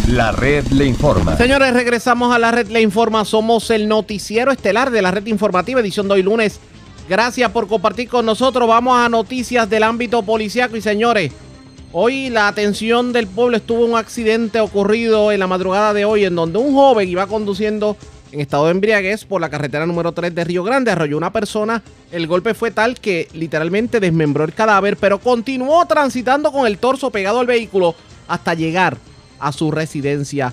La red le informa. Señores, regresamos a la red le informa. Somos el noticiero estelar de la red informativa, edición de hoy lunes. Gracias por compartir con nosotros. Vamos a noticias del ámbito policíaco y señores. Hoy la atención del pueblo estuvo un accidente ocurrido en la madrugada de hoy en donde un joven iba conduciendo en estado de embriaguez por la carretera número 3 de Río Grande, arrolló una persona. El golpe fue tal que literalmente desmembró el cadáver, pero continuó transitando con el torso pegado al vehículo hasta llegar a su residencia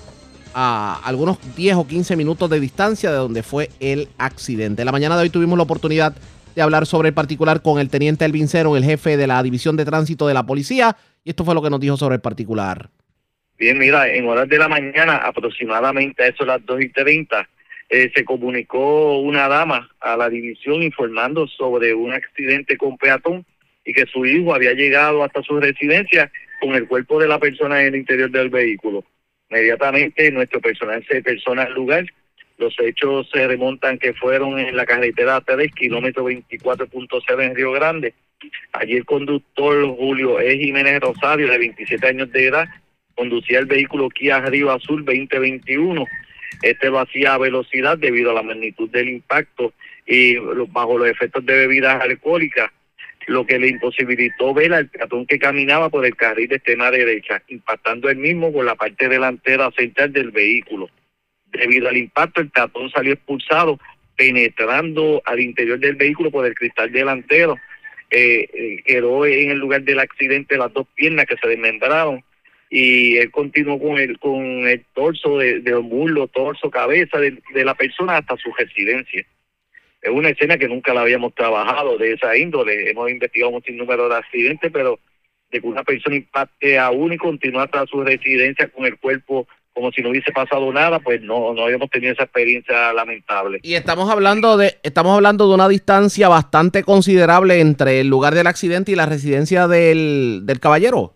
a algunos 10 o 15 minutos de distancia de donde fue el accidente. la mañana de hoy tuvimos la oportunidad de hablar sobre el particular con el teniente Elvin Cero, el jefe de la División de Tránsito de la Policía, y esto fue lo que nos dijo sobre el particular. Bien, mira, en horas de la mañana, aproximadamente a eso las 2 y 30, eh, se comunicó una dama a la división informando sobre un accidente con peatón y que su hijo había llegado hasta su residencia con el cuerpo de la persona en el interior del vehículo. Inmediatamente nuestro personal se persona al lugar. Los hechos se remontan que fueron en la carretera 3, kilómetro 24.0 en Río Grande Allí el conductor Julio E. Jiménez Rosario, de 27 años de edad, conducía el vehículo Kia Río Azul 2021. Este lo hacía a velocidad debido a la magnitud del impacto y bajo los efectos de bebidas alcohólicas, lo que le imposibilitó ver al peatón que caminaba por el carril de extrema derecha, impactando el mismo con la parte delantera central del vehículo. Debido al impacto, el peatón salió expulsado, penetrando al interior del vehículo por el cristal delantero, eh, quedó en el lugar del accidente las dos piernas que se desmembraron y él continuó con el con el torso de, de muslo, torso, cabeza de, la persona hasta su residencia. Es una escena que nunca la habíamos trabajado de esa índole. Hemos investigado un número de accidentes, pero de que una persona impacte aún y continúa hasta su residencia con el cuerpo como si no hubiese pasado nada, pues no, no habíamos tenido esa experiencia lamentable. Y estamos hablando de, estamos hablando de una distancia bastante considerable entre el lugar del accidente y la residencia del, del caballero.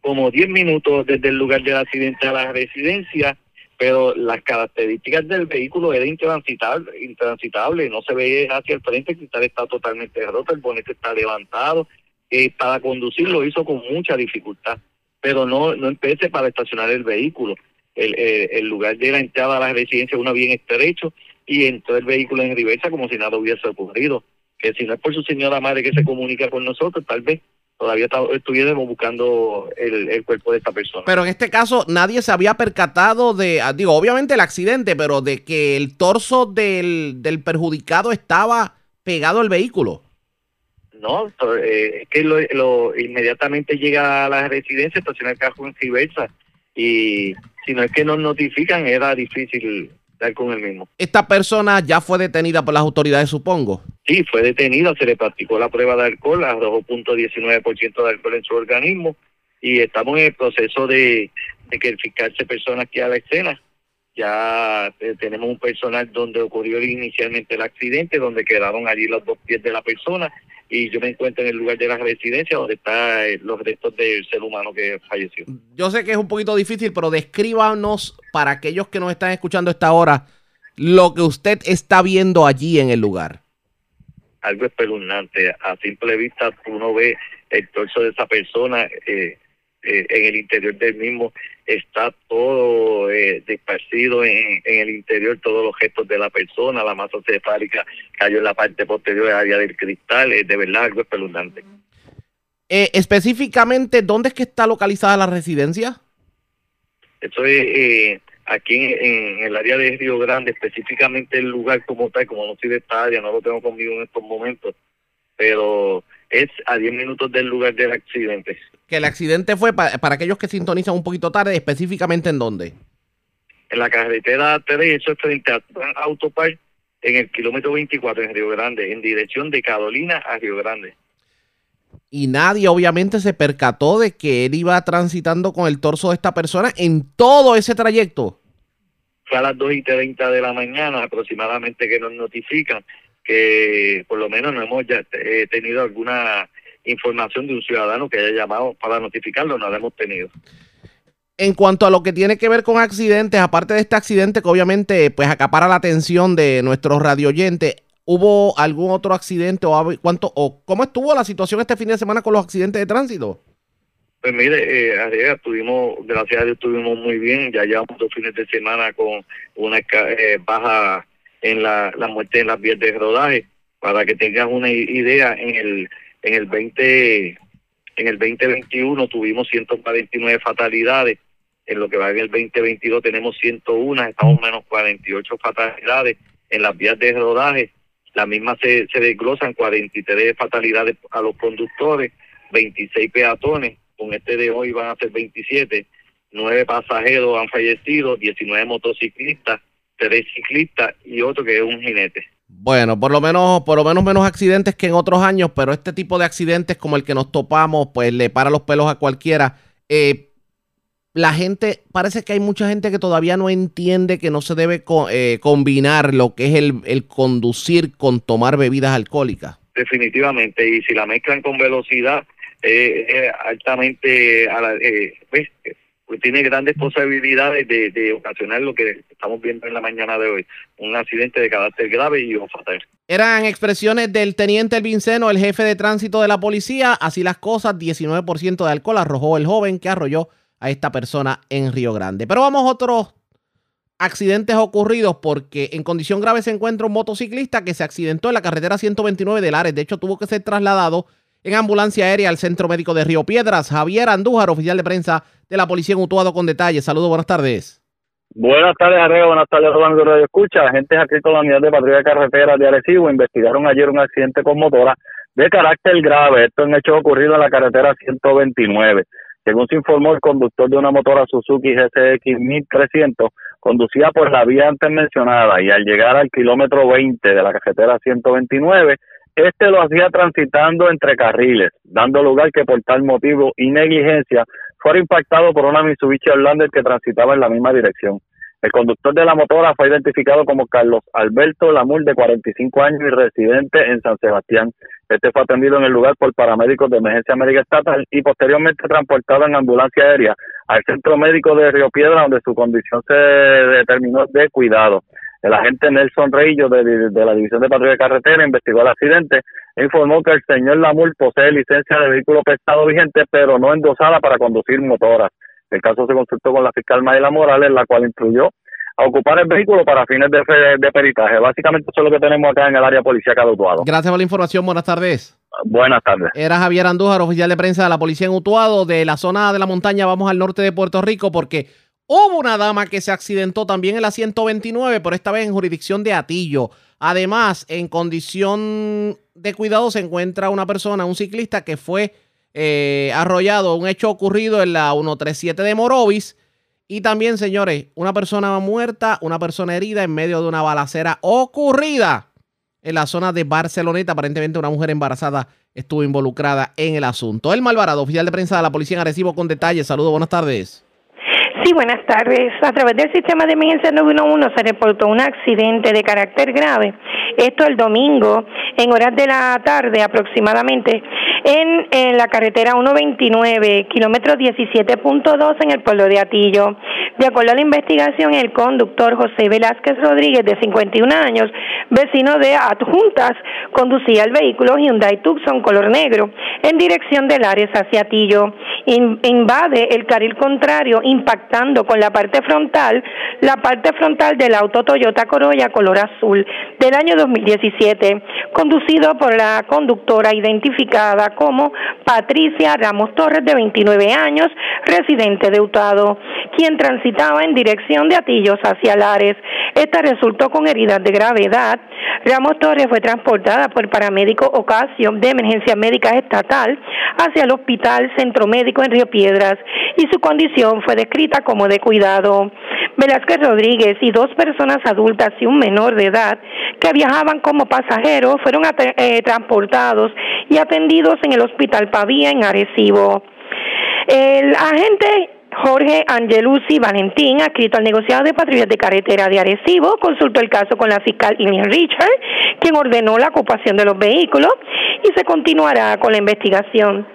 Como 10 minutos desde el lugar del accidente a la residencia, pero las características del vehículo eran intransitable, intransitable, no se ve hacia el frente, el cristal está totalmente roto, el bonete está levantado, eh, para conducir lo hizo con mucha dificultad, pero no, no empecé para estacionar el vehículo el, el, lugar de la entrada a la residencia uno bien estrecho y entró el vehículo en reversa como si nada hubiese ocurrido. Que si no es por su señora madre que se comunica con nosotros, tal vez todavía estuviéramos buscando el, el, cuerpo de esta persona. Pero en este caso nadie se había percatado de, ah, digo, obviamente el accidente, pero de que el torso del, del perjudicado estaba pegado al vehículo. No, eh, es que lo, lo, inmediatamente llega a la residencia, estaciona el carro en reversa y si no es que nos notifican, era difícil dar con el mismo. ¿Esta persona ya fue detenida por las autoridades, supongo? Sí, fue detenida, se le practicó la prueba de alcohol, arrojó .19% de alcohol en su organismo y estamos en el proceso de, que el fiscal se persona aquí a la escena. Ya eh, tenemos un personal donde ocurrió inicialmente el accidente, donde quedaron allí los dos pies de la persona y yo me encuentro en el lugar de la residencia donde están eh, los restos del ser humano que falleció. Yo sé que es un poquito difícil, pero descríbanos para aquellos que nos están escuchando a esta hora lo que usted está viendo allí en el lugar. Algo espeluznante. A simple vista uno ve el torso de esa persona eh, eh, en el interior del mismo está todo eh, desparcido en, el interior, todos los gestos de la persona, la masa cefálica cayó en la parte posterior del área del cristal, es de verdad algo espeluznante. Eh, específicamente, ¿dónde es que está localizada la residencia? Eso es eh, aquí en, el área de Río Grande, específicamente el lugar como tal, como no soy de esta área, no lo tengo conmigo en estos momentos, pero es a 10 minutos del lugar del accidente. Que el accidente fue, para, aquellos que sintonizan un poquito tarde, específicamente en dónde? En la carretera 3, eso es frente a Autopar, en el kilómetro 24 en Río Grande, en dirección de Carolina a Río Grande. Y nadie obviamente se percató de que él iba transitando con el torso de esta persona en todo ese trayecto. Fue a las 2 y 30 de la mañana aproximadamente que nos notifican que por lo menos no hemos ya, eh, tenido alguna información de un ciudadano que haya llamado para notificarlo, no la hemos tenido. En cuanto a lo que tiene que ver con accidentes, aparte de este accidente que obviamente pues acapara la atención de nuestros radio oyentes, ¿hubo algún otro accidente o cuánto o cómo estuvo la situación este fin de semana con los accidentes de tránsito? Pues mire, eh, tuvimos, gracias a Dios estuvimos muy bien, ya llevamos dos fines de semana con una eh, baja en la, la muerte en las vías de rodaje. Para que tengas una idea, en el en el 20 en el 2021 tuvimos 149 fatalidades, en lo que va en el 2022 tenemos 101, estamos menos 48 fatalidades en las vías de rodaje. La misma se, se desglosan 43 fatalidades a los conductores, 26 peatones, con este de hoy van a ser 27, 9 pasajeros han fallecido, 19 motociclistas, tres ciclistas y otro que es un jinete. Bueno, por lo menos, por lo menos menos accidentes que en otros años, pero este tipo de accidentes como el que nos topamos, pues le para los pelos a cualquiera. Eh, la gente, parece que hay mucha gente que todavía no entiende que no se debe eh, combinar lo que es el, el, conducir con tomar bebidas alcohólicas. Definitivamente, y si la mezclan con velocidad, eh, altamente, a la, pues, pues tiene grandes posibilidades de, ocasionar lo que estamos viendo en la mañana de hoy, un accidente de carácter grave y o fatal. Eran expresiones del teniente Elvinceno, el jefe de tránsito de la policía. Así las cosas, 19% de alcohol arrojó el joven que arrolló a esta persona en Río Grande. Pero vamos a otros accidentes ocurridos porque en condición grave se encuentra un motociclista que se accidentó en la carretera 129 de Lares. De hecho, tuvo que ser trasladado en ambulancia aérea al Centro Médico de Río Piedras. Javier Andújar, oficial de prensa de la Policía en Utuado con detalles. Saludos, buenas tardes. Buenas tardes, Arreo. Buenas tardes, Rodando Radio Escucha. Agentes adscritos a la unidad de patrulla de carretera de Arecibo investigaron ayer un accidente con motora de carácter grave. Esto es un hecho ocurrido en la carretera 129. Según se informó, el conductor de una motora Suzuki GSX 1300 conducía por la vía antes mencionada y al llegar al kilómetro 20 de la carretera 129 este lo hacía transitando entre carriles, dando lugar que por tal motivo y negligencia fuera impactado por una Mitsubishi Outlander que transitaba en la misma dirección. El conductor de la motora fue identificado como Carlos Alberto Lamur, de 45 años y residente en San Sebastián. Este fue atendido en el lugar por paramédicos de emergencia médica estatal y posteriormente transportado en ambulancia aérea al centro médico de Río Piedra, donde su condición se determinó de cuidado. El agente Nelson Reillo de, la División de Patrulla de Carretera investigó el accidente e informó que el señor Lamur posee licencia de vehículo pesado vigente, pero no endosada para conducir motoras. El caso se consultó con la fiscal Mayela Morales, la cual incluyó a ocupar el vehículo para fines de, de peritaje. Básicamente eso es lo que tenemos acá en el área policía de Utuado. Gracias por la información. Buenas tardes. Buenas tardes. Era Javier Andújar, oficial de prensa de la policía en Utuado. De la zona de la montaña vamos al norte de Puerto Rico porque Hubo una dama que se accidentó también en la 129, pero esta vez en jurisdicción de Atillo. Además, en condición de cuidado se encuentra una persona, un ciclista que fue eh, arrollado, un hecho ocurrido en la 137 de Morovis. Y también, señores, una persona muerta, una persona herida en medio de una balacera ocurrida en la zona de Barceloneta. Aparentemente una mujer embarazada estuvo involucrada en el asunto. El Malvarado, oficial de prensa de la Policía en Arecibo con detalles. Saludos, buenas tardes. Sí, buenas tardes. A través del sistema de emergencia 911 se reportó un accidente de carácter grave. Esto el domingo, en horas de la tarde aproximadamente, en, la carretera 129, kilómetro 17.2 en el pueblo de Atillo. De acuerdo a la investigación, el conductor José Velázquez Rodríguez, de 51 años, vecino de Adjuntas, conducía el vehículo Hyundai Tucson color negro en dirección del Ares hacia Atillo. invade el carril contrario, impactando con la parte frontal, la parte frontal del auto Toyota Corolla color azul del año 2017, conducido por la conductora identificada como Patricia Ramos Torres, de 29 años, residente de Utado, quien transitaba en dirección de Atillos hacia Lares. Esta resultó con heridas de gravedad. Ramos Torres fue transportada por paramédico Ocasio de Emergencia Médica Estatal hacia el Hospital Centro Médico en Río Piedras y su condición fue descrita como de cuidado. Velázquez Rodríguez y dos personas adultas y un menor de edad que viajaban como pasajeros fueron eh, transportados y atendidos en el Hospital Pavía en Arecibo. El agente Jorge Angelucci Valentín, adscrito al negociado de patrullas de carretera de Arecibo, consultó el caso con la fiscal Ilian Richard, quien ordenó la ocupación de los vehículos y se continuará con la investigación.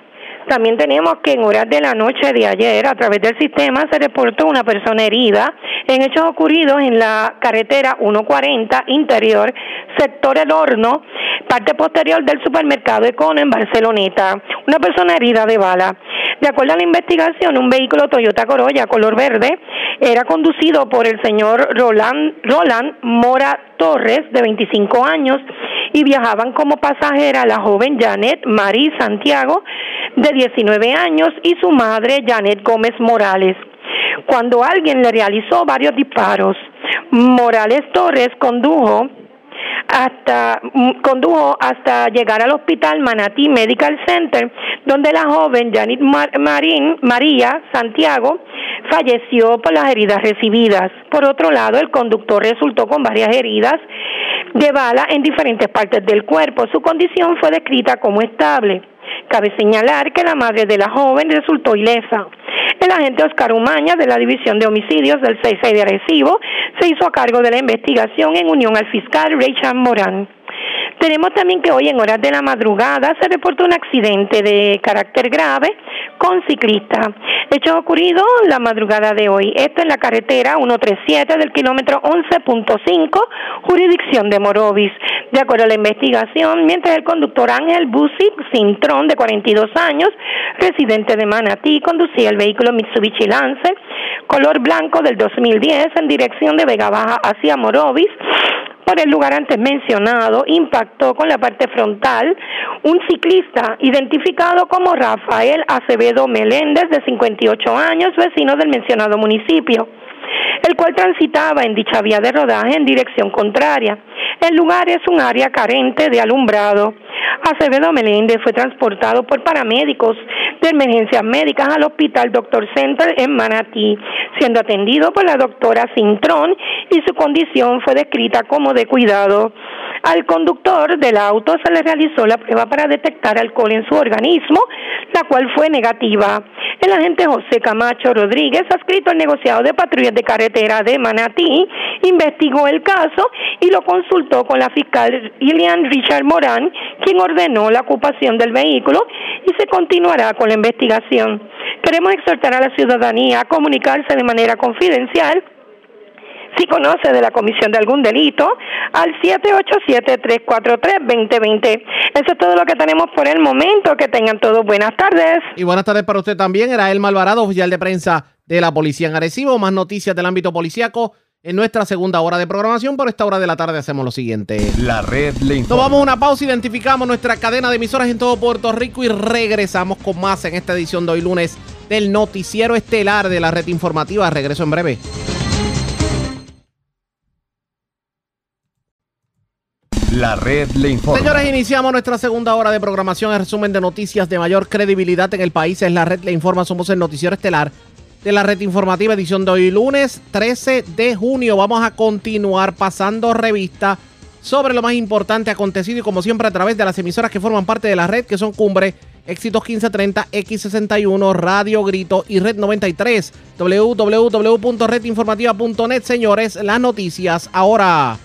También tenemos que en horas de la noche de ayer, a través del sistema, se reportó una persona herida en hechos ocurridos en la carretera 140 interior, sector El Horno, parte posterior del supermercado Econo en Barceloneta. Una persona herida de bala. De acuerdo a la investigación, un vehículo Toyota Corolla color verde era conducido por el señor Roland, Roland Mora Torres, de 25 años, y viajaban como pasajera la joven Janet Marie Santiago, de 19 años, y su madre Janet Gómez Morales. Cuando alguien le realizó varios disparos, Morales Torres condujo hasta mm, condujo hasta llegar al hospital Manatí Medical Center, donde la joven Janet Marín, María Santiago falleció por las heridas recibidas. Por otro lado, el conductor resultó con varias heridas de bala en diferentes partes del cuerpo. Su condición fue descrita como estable. Cabe señalar que la madre de la joven resultó ilesa. El agente Oscar Umaña de la División de Homicidios del 66 de Arecibo se hizo a cargo de la investigación en unión al fiscal Rachel Morán. Tenemos también que hoy en horas de la madrugada se reportó un accidente de carácter grave con ciclista. Hecho ocurrido la madrugada de hoy. Esto en la carretera 137 del kilómetro 11.5, jurisdicción de Morovis. De acuerdo a la investigación, mientras el conductor Ángel Busi Cintrón, de 42 años, residente de Manatí, conducía el vehículo Mitsubishi Lancer, color blanco del 2010, en dirección de Vega Baja hacia Morovis, por el lugar antes mencionado, impactó con la parte frontal un ciclista identificado como Rafael Acevedo Meléndez, de 58 años, vecino del mencionado municipio el cual transitaba en dicha vía de rodaje en dirección contraria. El lugar es un área carente de alumbrado. Acevedo Meléndez fue transportado por paramédicos de emergencias médicas al Hospital Doctor Center en Manatí, siendo atendido por la doctora Cintrón y su condición fue descrita como de cuidado. Al conductor del auto se le realizó la prueba para detectar alcohol en su organismo, la cual fue negativa. El agente José Camacho Rodríguez, adscrito al negociado de patrullas de carretera de Manatí, investigó el caso y lo consultó con la fiscal Ilian Richard Morán, quien ordenó la ocupación del vehículo y se continuará con la investigación. Queremos exhortar a la ciudadanía a comunicarse de manera confidencial si conoce de la comisión de algún delito, al 787-343-2020. Eso es todo lo que tenemos por el momento. Que tengan todos buenas tardes. Y buenas tardes para usted también. Era el Malvarado, oficial de prensa de la Policía en Arecibo. Más noticias del ámbito policíaco en nuestra segunda hora de programación. Por esta hora de la tarde hacemos lo siguiente. La red le Nos vamos a una pausa, identificamos nuestra cadena de emisoras en todo Puerto Rico y regresamos con más en esta edición de hoy lunes del noticiero estelar de la red informativa. Regreso en breve. La red le informa. Señores, iniciamos nuestra segunda hora de programación. El resumen de noticias de mayor credibilidad en el país es la red le informa. Somos el noticiero estelar de la red informativa, edición de hoy lunes 13 de junio. Vamos a continuar pasando revista sobre lo más importante acontecido y como siempre a través de las emisoras que forman parte de la red que son Cumbre, Éxitos 1530, X61, Radio Grito y Red 93, www.redinformativa.net, señores, las noticias ahora.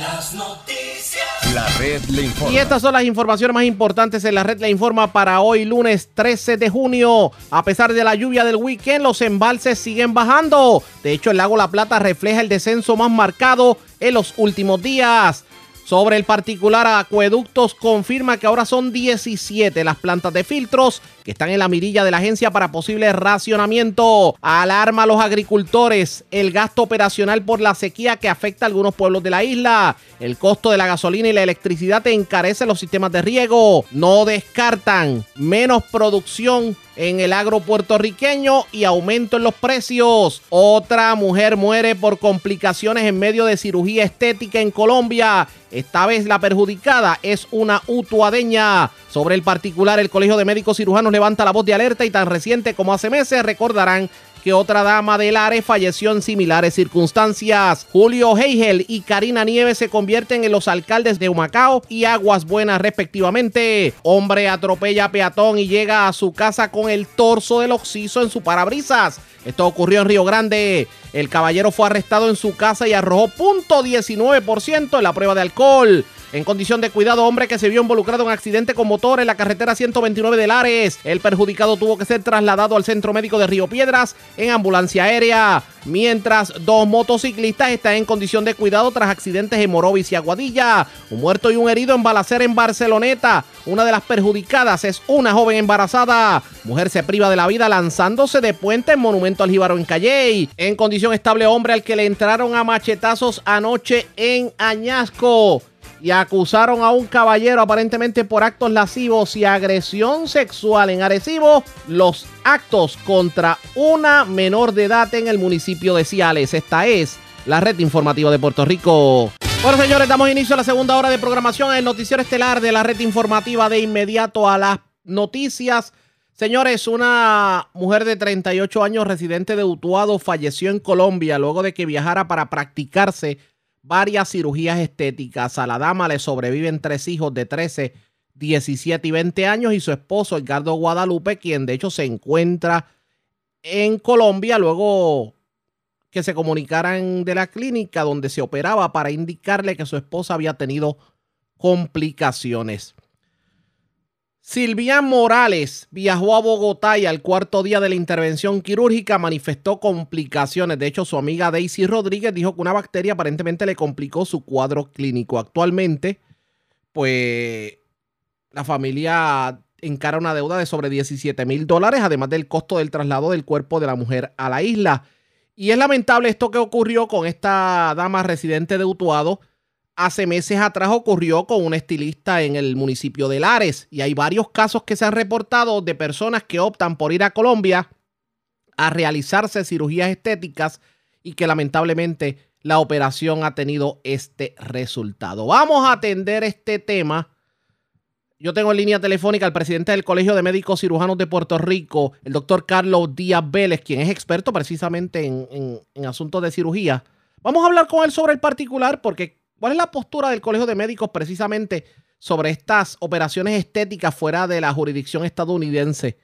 Las noticias. La red le informa. Y estas son las informaciones más importantes en la red. La informa para hoy, lunes 13 de junio. A pesar de la lluvia del weekend, los embalses siguen bajando. De hecho, el lago La Plata refleja el descenso más marcado en los últimos días. Sobre el particular acueductos, confirma que ahora son 17 las plantas de filtros que están en la mirilla de la agencia para posible racionamiento. Alarma a los agricultores el gasto operacional por la sequía que afecta a algunos pueblos de la isla. El costo de la gasolina y la electricidad encarece los sistemas de riego. No descartan menos producción en el agro puertorriqueño y aumento en los precios. Otra mujer muere por complicaciones en medio de cirugía estética en Colombia. Esta vez la perjudicada es una utuadeña. Sobre el particular, el Colegio de Médicos Cirujanos levanta la voz de alerta y tan reciente como hace meses recordarán que otra dama del Lares falleció en similares circunstancias. Julio Heigel y Karina Nieves se convierten en los alcaldes de Humacao y Aguas Buenas respectivamente. Hombre atropella a peatón y llega a su casa con el torso del oxiso en su parabrisas. Esto ocurrió en Río Grande. El caballero fue arrestado en su casa y arrojó .19% en la prueba de alcohol. En condición de cuidado, hombre que se vio involucrado en accidente con motor en la carretera 129 de Lares. El perjudicado tuvo que ser trasladado al centro médico de Río Piedras en ambulancia aérea. Mientras dos motociclistas están en condición de cuidado tras accidentes en Morovis y Aguadilla. Un muerto y un herido en balacera en Barceloneta. Una de las perjudicadas es una joven embarazada. Mujer se priva de la vida lanzándose de puente en Monumento al Jíbaro en Calley. En condición estable, hombre al que le entraron a machetazos anoche en Añasco y acusaron a un caballero aparentemente por actos lascivos y agresión sexual en Arecibo los actos contra una menor de edad en el municipio de Ciales. Esta es la red informativa de Puerto Rico. Bueno, señores, damos inicio a la segunda hora de programación en el noticiero estelar de la red informativa de inmediato a las noticias. Señores, una mujer de 38 años residente de Utuado falleció en Colombia luego de que viajara para practicarse varias cirugías estéticas. A la dama le sobreviven tres hijos de 13, 17 y 20 años y su esposo Edgardo Guadalupe, quien de hecho se encuentra en Colombia luego que se comunicaran de la clínica donde se operaba para indicarle que su esposa había tenido complicaciones. Silvia Morales viajó a Bogotá y al cuarto día de la intervención quirúrgica manifestó complicaciones. De hecho, su amiga Daisy Rodríguez dijo que una bacteria aparentemente le complicó su cuadro clínico. Actualmente, pues la familia encara una deuda de sobre 17 mil dólares, además del costo del traslado del cuerpo de la mujer a la isla. Y es lamentable esto que ocurrió con esta dama residente de Utuado hace meses atrás ocurrió con un estilista en el municipio de Lares y hay varios casos que se han reportado de personas que optan por ir a Colombia a realizarse cirugías estéticas y que lamentablemente la operación ha tenido este resultado. Vamos a atender este tema. Yo tengo en línea telefónica al presidente del Colegio de Médicos Cirujanos de Puerto Rico, el doctor Carlos Díaz Vélez, quien es experto precisamente en, en asuntos de cirugía. Vamos a hablar con él sobre el particular porque ¿Cuál es la postura del Colegio de Médicos precisamente sobre estas operaciones estéticas fuera de la jurisdicción estadounidense?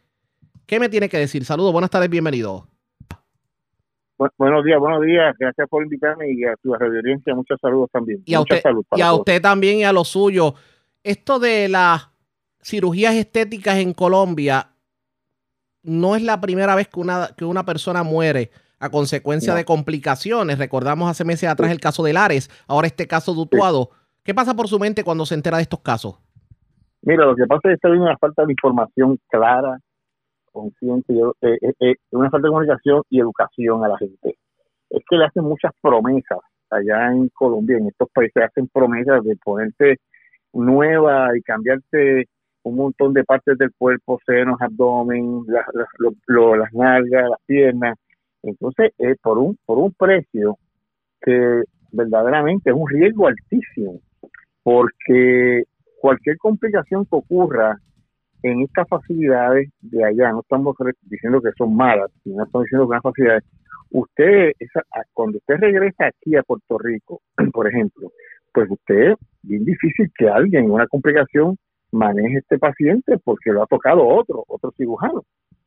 ¿Qué me tiene que decir? Saludos, buenas tardes, bienvenido. buenos días, buenos días. Gracias por invitarme y a tu audiencia muchos saludos también. Y a, usted, y a usted también y a lo suyo. Esto de las cirugías estéticas en Colombia no es la primera vez que una, que una persona muere a consecuencia de complicaciones. Recordamos hace meses atrás el caso de Lares, ahora este caso de Utuado. ¿Qué pasa por su mente cuando se entera de estos casos? Mira, lo que pasa es que hay una falta de información clara, consciente, eh, eh, eh, una falta de comunicación y educación a la gente. Es que le hacen muchas promesas allá en Colombia, en estos países hacen promesas de ponerte nueva y cambiarte un montón de partes del cuerpo, senos, abdomen, las, las nalgas, las piernas, entonces, eh, por, un, por un precio que verdaderamente es un riesgo altísimo, porque cualquier complicación que ocurra en estas facilidades de allá, no estamos diciendo que son malas, sino estamos diciendo que son facilidades, usted, esa, cuando usted regresa aquí a Puerto Rico, por ejemplo, pues usted, bien difícil que alguien, una complicación, maneje este paciente porque lo ha tocado otro, otro cirujano.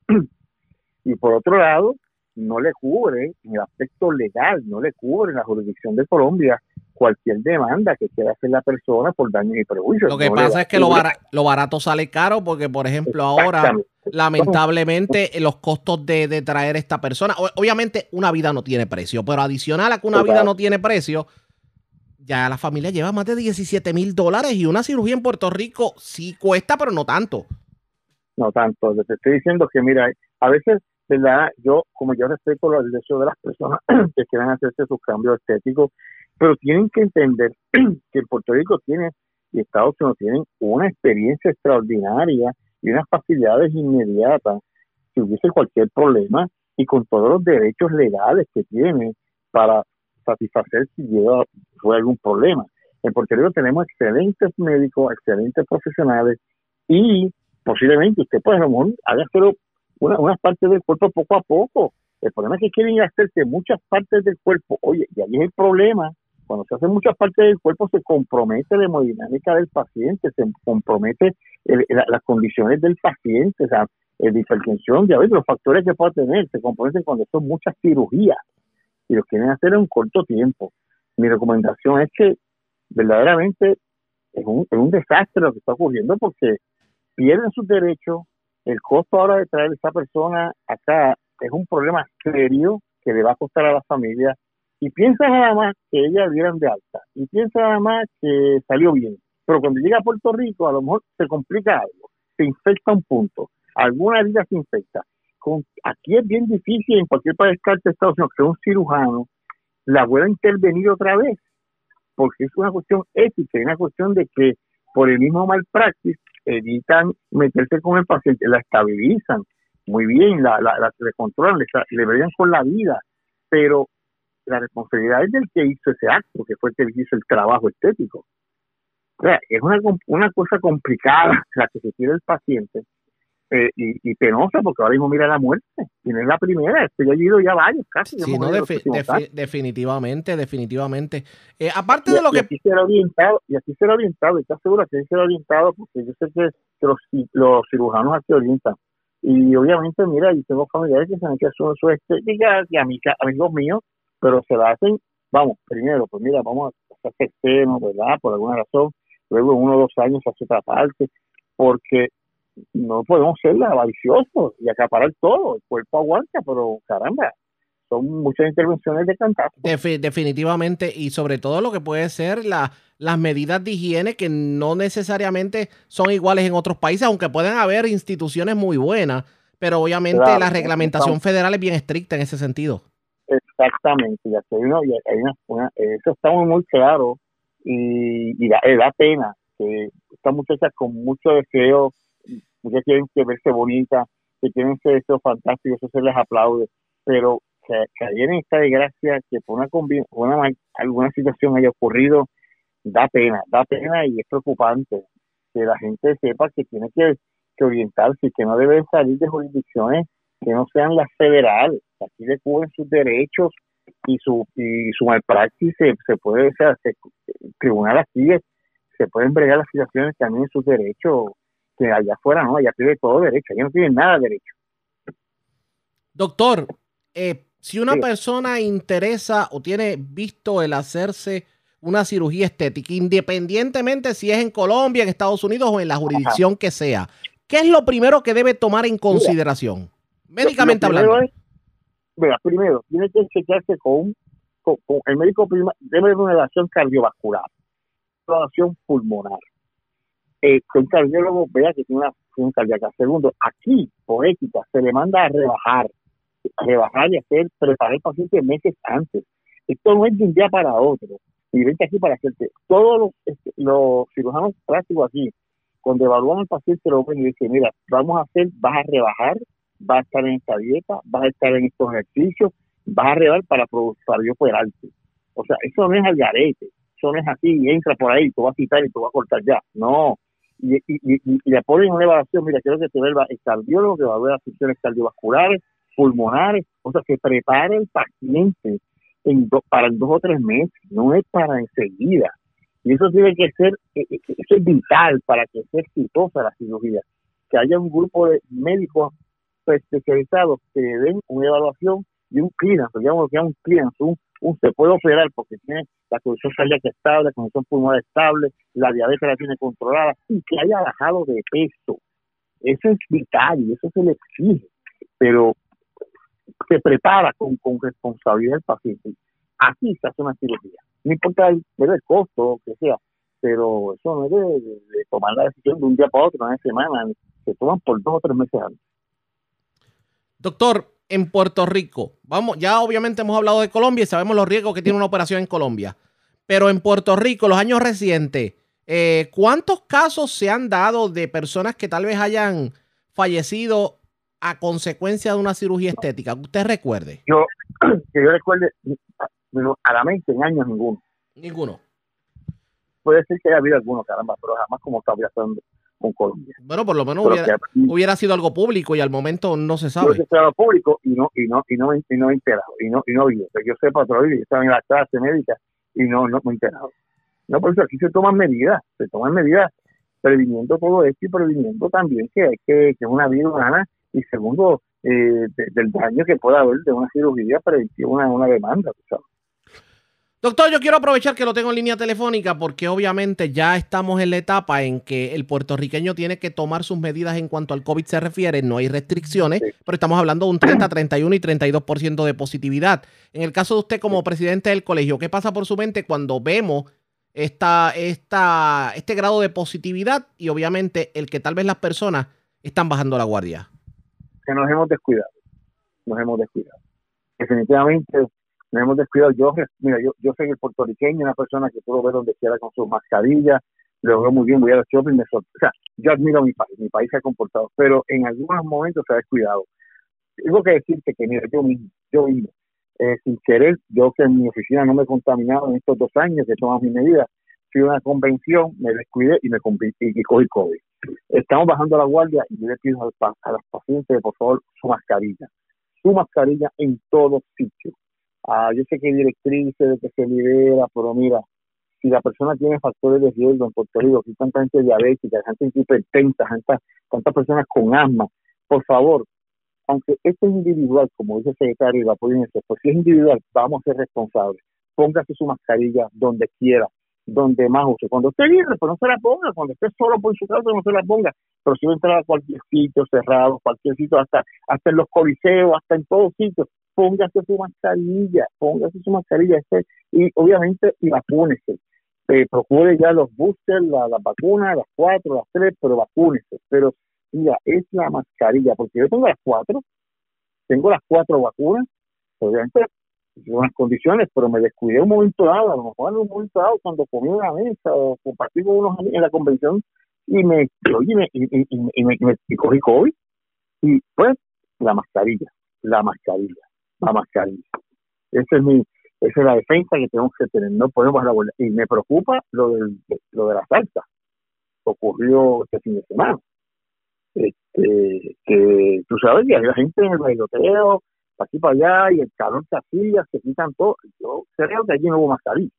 y por otro lado, no le cubre en el aspecto legal, no le cubre en la jurisdicción de Colombia cualquier demanda que quiera hacer la persona por daños y prejuicios. Lo que pasa es que lo, lo, barato sale caro porque, por ejemplo, ahora, lamentablemente, los costos de, de traer esta persona, obviamente una vida no tiene precio, pero adicional a que una vida no tiene precio, ya la familia lleva más de 17 mil dólares y una cirugía en Puerto Rico sí cuesta, pero no tanto. No tanto. Te estoy diciendo que, mira, a veces ¿verdad? Yo, como yo respeto los derechos de las personas que quieran hacerse sus cambios estéticos, pero tienen que entender que Puerto Rico tiene y Estados Unidos tienen una experiencia extraordinaria y unas facilidades inmediatas si hubiese cualquier problema y con todos los derechos legales que tiene para satisfacer si llega fue algún problema. En Puerto Rico tenemos excelentes médicos, excelentes profesionales y posiblemente usted puede a lo mejor una, unas partes del cuerpo poco a poco. El problema es que quieren hacerse muchas partes del cuerpo. Oye, y ahí es el problema. Cuando se hacen muchas partes del cuerpo se compromete la hemodinámica del paciente, se compromete las condiciones del paciente, o sea, el hipertensión, diabetes, los factores que pueda tener, se comprometen cuando son muchas cirugías y lo quieren hacer en un corto tiempo. Mi recomendación es que verdaderamente es un, es un desastre lo que está ocurriendo porque pierden sus derechos, el costo ahora de traer a esa persona acá es un problema serio que le va a costar a la familia. Y piensa nada más que ella dieran de alta. Y piensa nada más que salió bien. Pero cuando llega a Puerto Rico a lo mejor se complica algo, se infecta un punto, alguna herida se infecta. Con, aquí es bien difícil en cualquier país de Estados Unidos que un cirujano la pueda intervenir otra vez, porque es una cuestión ética, es una cuestión de que por el mismo malpractice evitan meterse con el paciente, la estabilizan muy bien, la, la, la le controlan, le, le con la vida, pero la responsabilidad es del que hizo ese acto, que fue el que hizo el trabajo estético. O sea, es una, una cosa complicada la que se tiene el paciente eh, y, penosa porque ahora mismo mira la muerte y no es la primera, estoy allí ya varios casi. Sí, no, definitivamente, definitivamente. Eh, aparte de lo que... Aquí será orientado, y aquí será orientado, y está seguro que aquí será orientado porque yo sé que los, los cirujanos aquí orientan. Y obviamente, mira, yo tengo familiares que se han hecho su, su estética y amigos míos, pero se la hacen, vamos, primero, pues mira, vamos a hacer seno, ¿verdad? Por alguna razón, luego en uno o dos años hace otra parte, porque no podemos ser avariciosos y acaparar todo. El cuerpo aguanta, pero caramba, son muchas intervenciones de cantar. definitivamente, y sobre todo lo que puede ser la, las medidas de higiene que no necesariamente son iguales en otros países, aunque pueden haber instituciones muy buenas, pero obviamente la reglamentación federal es bien estricta en ese sentido. Exactamente, ya hay una, hay una, eso está muy, claro y, y da, da, pena que estas muchachas con mucho deseo muchas quieren que verse bonita, que quieren ser esto fantástico, eso se les aplaude, pero que, que en esta desgracia, que por una, una alguna situación haya ocurrido, da pena, da pena y es preocupante que la gente sepa que tiene que, que orientarse y que no debe salir de jurisdicciones que no sean las federales, aquí le cubren sus derechos y su y su malpraxis se, se puede, o sea, el tribunal aquí se pueden bregar las situaciones también sus derechos que allá afuera no, allá tiene todo derecho, allá no tiene nada de derecho. Doctor, eh, si una persona interesa o tiene visto el hacerse una cirugía estética, independientemente si es en Colombia, en Estados Unidos o en la jurisdicción que sea, ¿qué es lo primero que debe tomar en consideración? médicamente hablando. mira, primero, tiene que chequearse con, con, el médico prima, debe haber una relación cardiovascular, una relación pulmonar eh, un cardiólogo vea que tiene una función cardíaca. Segundo, aquí, por ética, se le manda a rebajar, rebajar y hacer, preparar el paciente meses antes. Esto no es de un día para otro. Y vente aquí para hacerte. Todos los, este, los cirujanos prácticos aquí, cuando evalúan al paciente, lo ven y dicen, mira, vamos a hacer, vas a rebajar, vas a estar en esta dieta, vas a estar en estos ejercicios, vas a rebajar para, para yo poder O sea, eso no es al garete, eso no es así, entra por ahí, tú vas a quitar y tú vas a cortar ya. No, y, y, y, le ponen una evaluación, mira, quiero que te vuelva el cardiólogo que va a ver las funciones cardiovasculares, pulmonares, o sea, que prepare el paciente en para dos o tres meses, no es para enseguida. Y eso tiene que ser, eh, eh, eso es vital para que sea exitosa la cirugía. Que haya un grupo de médicos especializados que den una evaluación y un clearance, digamos que un clearance, un, se puede operar porque tiene la condición cardíaca estable, la condición pulmonar estable, la diabetes la tiene controlada y que haya bajado de peso. Eso es vital y eso se le exige, pero se prepara con, con responsabilidad el paciente. Así se hace una cirugía. No importa el, el costo, o que sea, pero eso no es de, tomar la decisión de un día para otro, una semana, se toman por dos o tres meses antes. Doctor, en Puerto Rico, vamos, ya obviamente hemos hablado de Colombia y sabemos los riesgos que tiene una operación en Colombia, pero en Puerto Rico, los años recientes, eh, ¿cuántos casos se han dado de personas que tal vez hayan fallecido a consecuencia de una cirugía estética? Usted recuerde. Yo, que yo recuerde, a la mente en años ninguno. Ninguno. Puede ser que haya habido alguno, caramba, pero jamás como está pasando con Colombia. Bueno, por lo menos hubiera, sido algo público y al momento no se sabe. Hubiera sido algo público y no, y no, y no, y no he enterado, y no, y no vi. Yo sepa todavía, yo estaba en la clase médica y no, no me he enterado. No, por eso aquí se toman medidas, se toman medidas previniendo todo esto y previniendo también que, que, que una vida humana y segundo, eh, del daño que pueda haber de una cirugía preventiva, una, una demanda. Doctor, yo quiero aprovechar que lo tengo en línea telefónica porque obviamente ya estamos en la etapa en que el puertorriqueño tiene que tomar sus medidas en cuanto al COVID se refiere. No hay restricciones, pero estamos hablando de un 30, 31 y 32% de positividad. En el caso de usted como presidente del colegio, ¿qué pasa por su mente cuando vemos esta, esta, este grado de positividad y obviamente el que tal vez las personas están bajando la guardia? Que nos hemos descuidado, nos hemos descuidado. Definitivamente nos hemos descuidado. Yo, mira, yo, yo soy el puertorriqueño, una persona que puedo ver donde quiera con sus mascarillas, lo veo muy bien, voy a los shopping, me O sea, yo admiro mi país, mi país se ha comportado, pero en algunos momentos se ha descuidado. Tengo que decirte que, mira, yo mismo, yo mismo, eh, sin querer, yo que en mi oficina no me he contaminado en estos dos años que tomas mis medidas, fui a una convención, me descuidé y me y, y cogí COVID. Estamos bajando la guardia y yo le pido a, a los pacientes, por favor, su mascarilla. Su mascarilla en todos sitios Ah, yo sé que hay directrices de que se libera, pero mira, si la persona tiene factores de riesgo en Puerto Rico, hay tanta gente diabética, gente hipertensa, tantas personas con asma, por favor, aunque esto es individual, como dice el secretario de la policía, pues si es individual, vamos a ser responsables. Póngase su mascarilla donde quiera, donde más use. Cuando esté libre, pues no se la ponga. Cuando esté solo por su casa, no se la ponga. Pero si va a entrar a cualquier sitio cerrado, cualquier sitio, hasta, hasta en los coliseos, hasta en todos sitios, póngase su mascarilla, póngase su mascarilla este, y obviamente y vacúnese. Eh, procure ya los boosters, la, la vacuna, las cuatro, las tres, pero vacúnese. Pero mira, es la mascarilla, porque yo tengo las cuatro, tengo las cuatro vacunas, obviamente en unas condiciones, pero me descuidé un momento dado, a lo mejor en un momento dado cuando comí una mesa o compartí con unos amigos en la convención y me, y me, y, y, y, me, y cogí COVID. Y pues la mascarilla, la mascarilla la mascarilla. Esa es mi, esa es la defensa que tenemos que tener, no podemos la Y me preocupa lo, del, lo de la salsa, ocurrió este fin de semana. Este, que tú sabes que hay gente en el bailoteo, aquí para allá, y el calor se hacía, se quitan todo. Yo creo que allí no hubo mascarilla.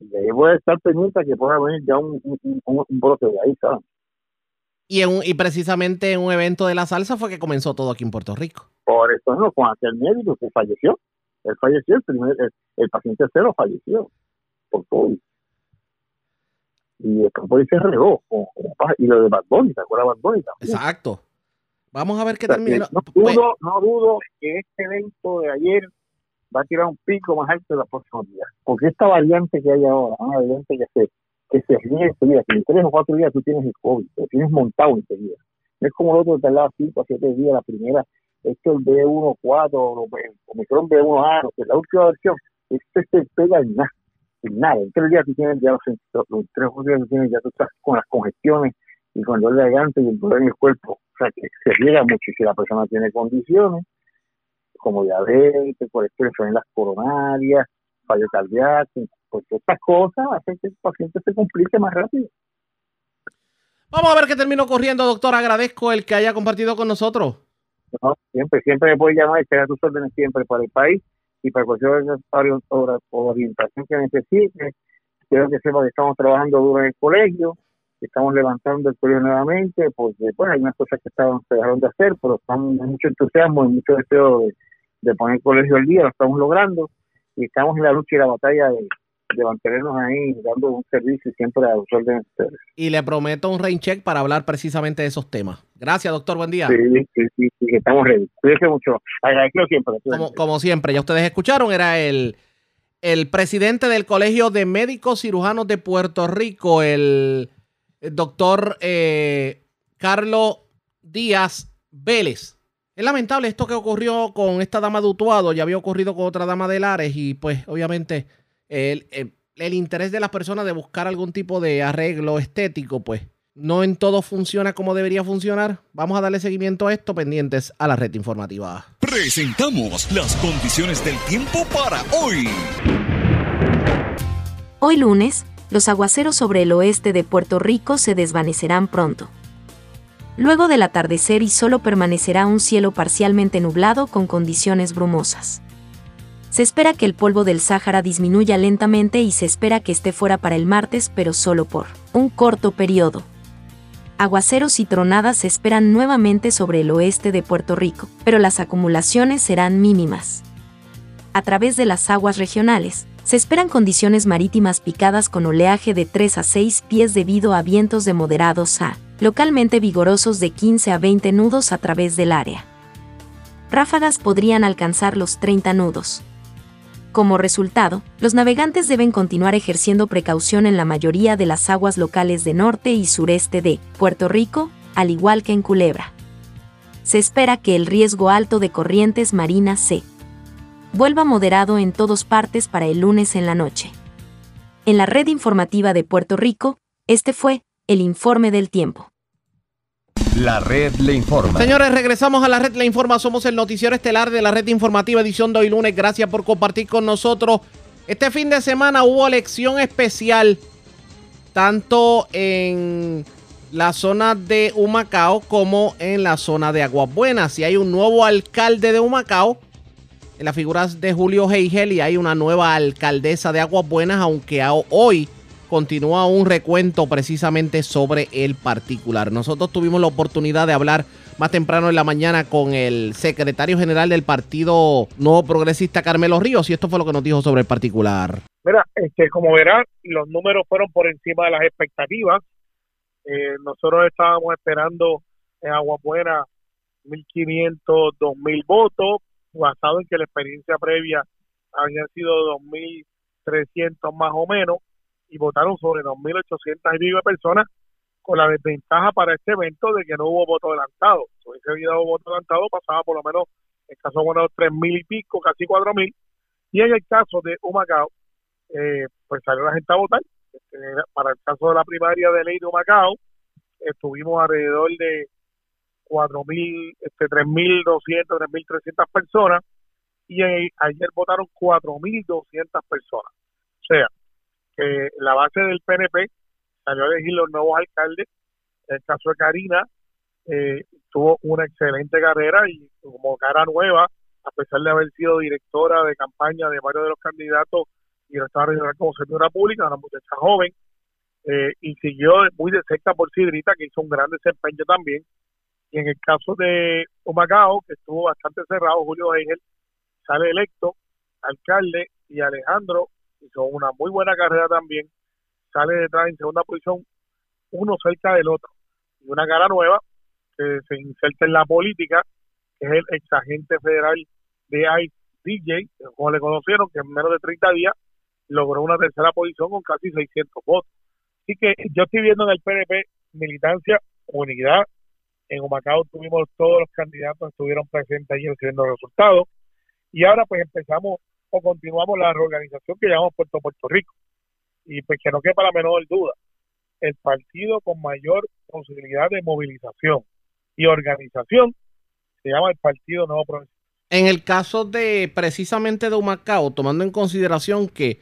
Y ahí voy a estar pendiente que pueda venir ya un, un, un, de ahí, ¿sabes? Y, en, y precisamente en un evento de la salsa fue que comenzó todo aquí en Puerto Rico. Por eso no, con aquel médico que falleció. Él falleció, el, primer, el, paciente cero falleció por COVID. Y el COVID se regó. y lo de Bad Bunny, ¿te acuerdas de Bad Bunny? Exacto. Vamos a ver qué termina. No dudo, no dudo que este evento de ayer va a tirar un pico más alto en los próximos días. Porque esta variante que hay ahora, una variante que se, que se ríe enseguida, que en tres o cuatro días tú tienes el COVID, lo tienes montado enseguida. No es como el otro que tardaba cinco a siete días la primera esto el B1.4, el Omicron B1A, que es la última versión, este se pega en nada, en nada. En tres días tú tienes ya los, los tres días tú tienes ya tú estás con las congestiones y con el dolor de garganta y el dolor en el cuerpo. O sea que se riega mucho y si la persona tiene condiciones como diabetes, colesterol en las coronarias, fallo cardíaco, pues estas cosas hacen que el paciente se complique más rápido. Vamos a ver qué terminó corriendo, doctor. Agradezco el que haya compartido con nosotros. ¿no? Siempre, siempre me puedes llamar y tener tus órdenes siempre para el país y para cualquier orientación que necesite. quiero que sepa que estamos trabajando duro en el colegio, que estamos levantando el colegio nuevamente, porque pues hay unas cosas que estaban, se dejaron de hacer, pero estamos mucho entusiasmo y mucho deseo de, de poner el colegio al día, lo estamos logrando y estamos en la lucha y la batalla de, de mantenernos ahí dando un servicio siempre a los órdenes de ustedes. Y le prometo un rain check para hablar precisamente de esos temas. Gracias, doctor. Buen día. Sí, sí, sí, sí, estamos ready. Cuídense mucho. Agradezco siempre. Como, como siempre, ya ustedes escucharon, era el, el presidente del Colegio de Médicos Cirujanos de Puerto Rico, el, el doctor eh, Carlos Díaz Vélez. Es lamentable esto que ocurrió con esta dama de Utuado, ya había ocurrido con otra dama de Lares y pues obviamente el, el, el, interés de las personas de buscar algún tipo de arreglo estético, pues no en todo funciona como debería funcionar. Vamos a darle seguimiento a esto pendientes a la red informativa. Presentamos las condiciones del tiempo para hoy. Hoy lunes, los aguaceros sobre el oeste de Puerto Rico se desvanecerán pronto. Luego del atardecer y solo permanecerá un cielo parcialmente nublado con condiciones brumosas. Se espera que el polvo del Sáhara disminuya lentamente y se espera que esté fuera para el martes, pero solo por un corto periodo. Aguaceros y tronadas se esperan nuevamente sobre el oeste de Puerto Rico, pero las acumulaciones serán mínimas. A través de las aguas regionales, se esperan condiciones marítimas picadas con oleaje de 3 a 6 pies debido a vientos de moderados a localmente vigorosos de 15 a 20 nudos a través del área. Ráfagas podrían alcanzar los 30 nudos. Como resultado, los navegantes deben continuar ejerciendo precaución en la mayoría de las aguas locales de norte y sureste de Puerto Rico, al igual que en Culebra. Se espera que el riesgo alto de corrientes marinas se vuelva moderado en todas partes para el lunes en la noche. En la red informativa de Puerto Rico, este fue el informe del tiempo. La red le informa. Señores, regresamos a la red le informa. Somos el noticiero estelar de la red informativa edición de hoy lunes. Gracias por compartir con nosotros. Este fin de semana hubo elección especial tanto en la zona de Humacao como en la zona de Aguas Buenas. Y hay un nuevo alcalde de Humacao en las figuras de Julio Heigel y hay una nueva alcaldesa de Aguas Buenas, aunque hoy continúa un recuento precisamente sobre el particular. Nosotros tuvimos la oportunidad de hablar más temprano en la mañana con el secretario general del Partido Nuevo Progresista, Carmelo Ríos, y esto fue lo que nos dijo sobre el particular. Mira, este, como verán, los números fueron por encima de las expectativas. Eh, nosotros estábamos esperando en Aguabuena 1.500, 2.000 votos, basado en que la experiencia previa había sido 2.300 más o menos y votaron sobre 2.800 y pico personas con la desventaja para este evento de que no hubo voto adelantado. Si hubiese habido voto adelantado, pasaba por lo menos, en caso de bueno, 3.000 y pico, casi 4.000. Y en el caso de Humacao, eh, pues salió la gente a votar. Este, para el caso de la primaria de ley de Humacao, estuvimos alrededor de 4.000, este, 3.200, 3.300 personas. Y ayer votaron 4.200 personas. O sea, que la base del PNP salió a elegir los nuevos alcaldes. En el caso de Karina, eh, tuvo una excelente carrera y como cara nueva, a pesar de haber sido directora de campaña de varios de los candidatos y estaba regional como servidora pública, una muchacha joven, eh, y siguió muy de cerca por Sidrita, que hizo un gran desempeño también. Y en el caso de Humacao, que estuvo bastante cerrado, Julio Engel sale electo alcalde y Alejandro hizo una muy buena carrera también, sale detrás en segunda posición, uno cerca del otro. Y una cara nueva que se inserta en la política, que es el ex agente federal de ICE DJ, como le conocieron, que en menos de 30 días logró una tercera posición con casi 600 votos. Así que yo estoy viendo en el PNP militancia, unidad. En Humacao tuvimos todos los candidatos estuvieron presentes ahí recibiendo resultados. Y ahora pues empezamos o continuamos la reorganización que llamamos Puerto Puerto Rico. Y pues que no quepa la menor duda, el partido con mayor posibilidad de movilización y organización se llama el Partido Nuevo Progresista. En el caso de precisamente de Humacao, tomando en consideración que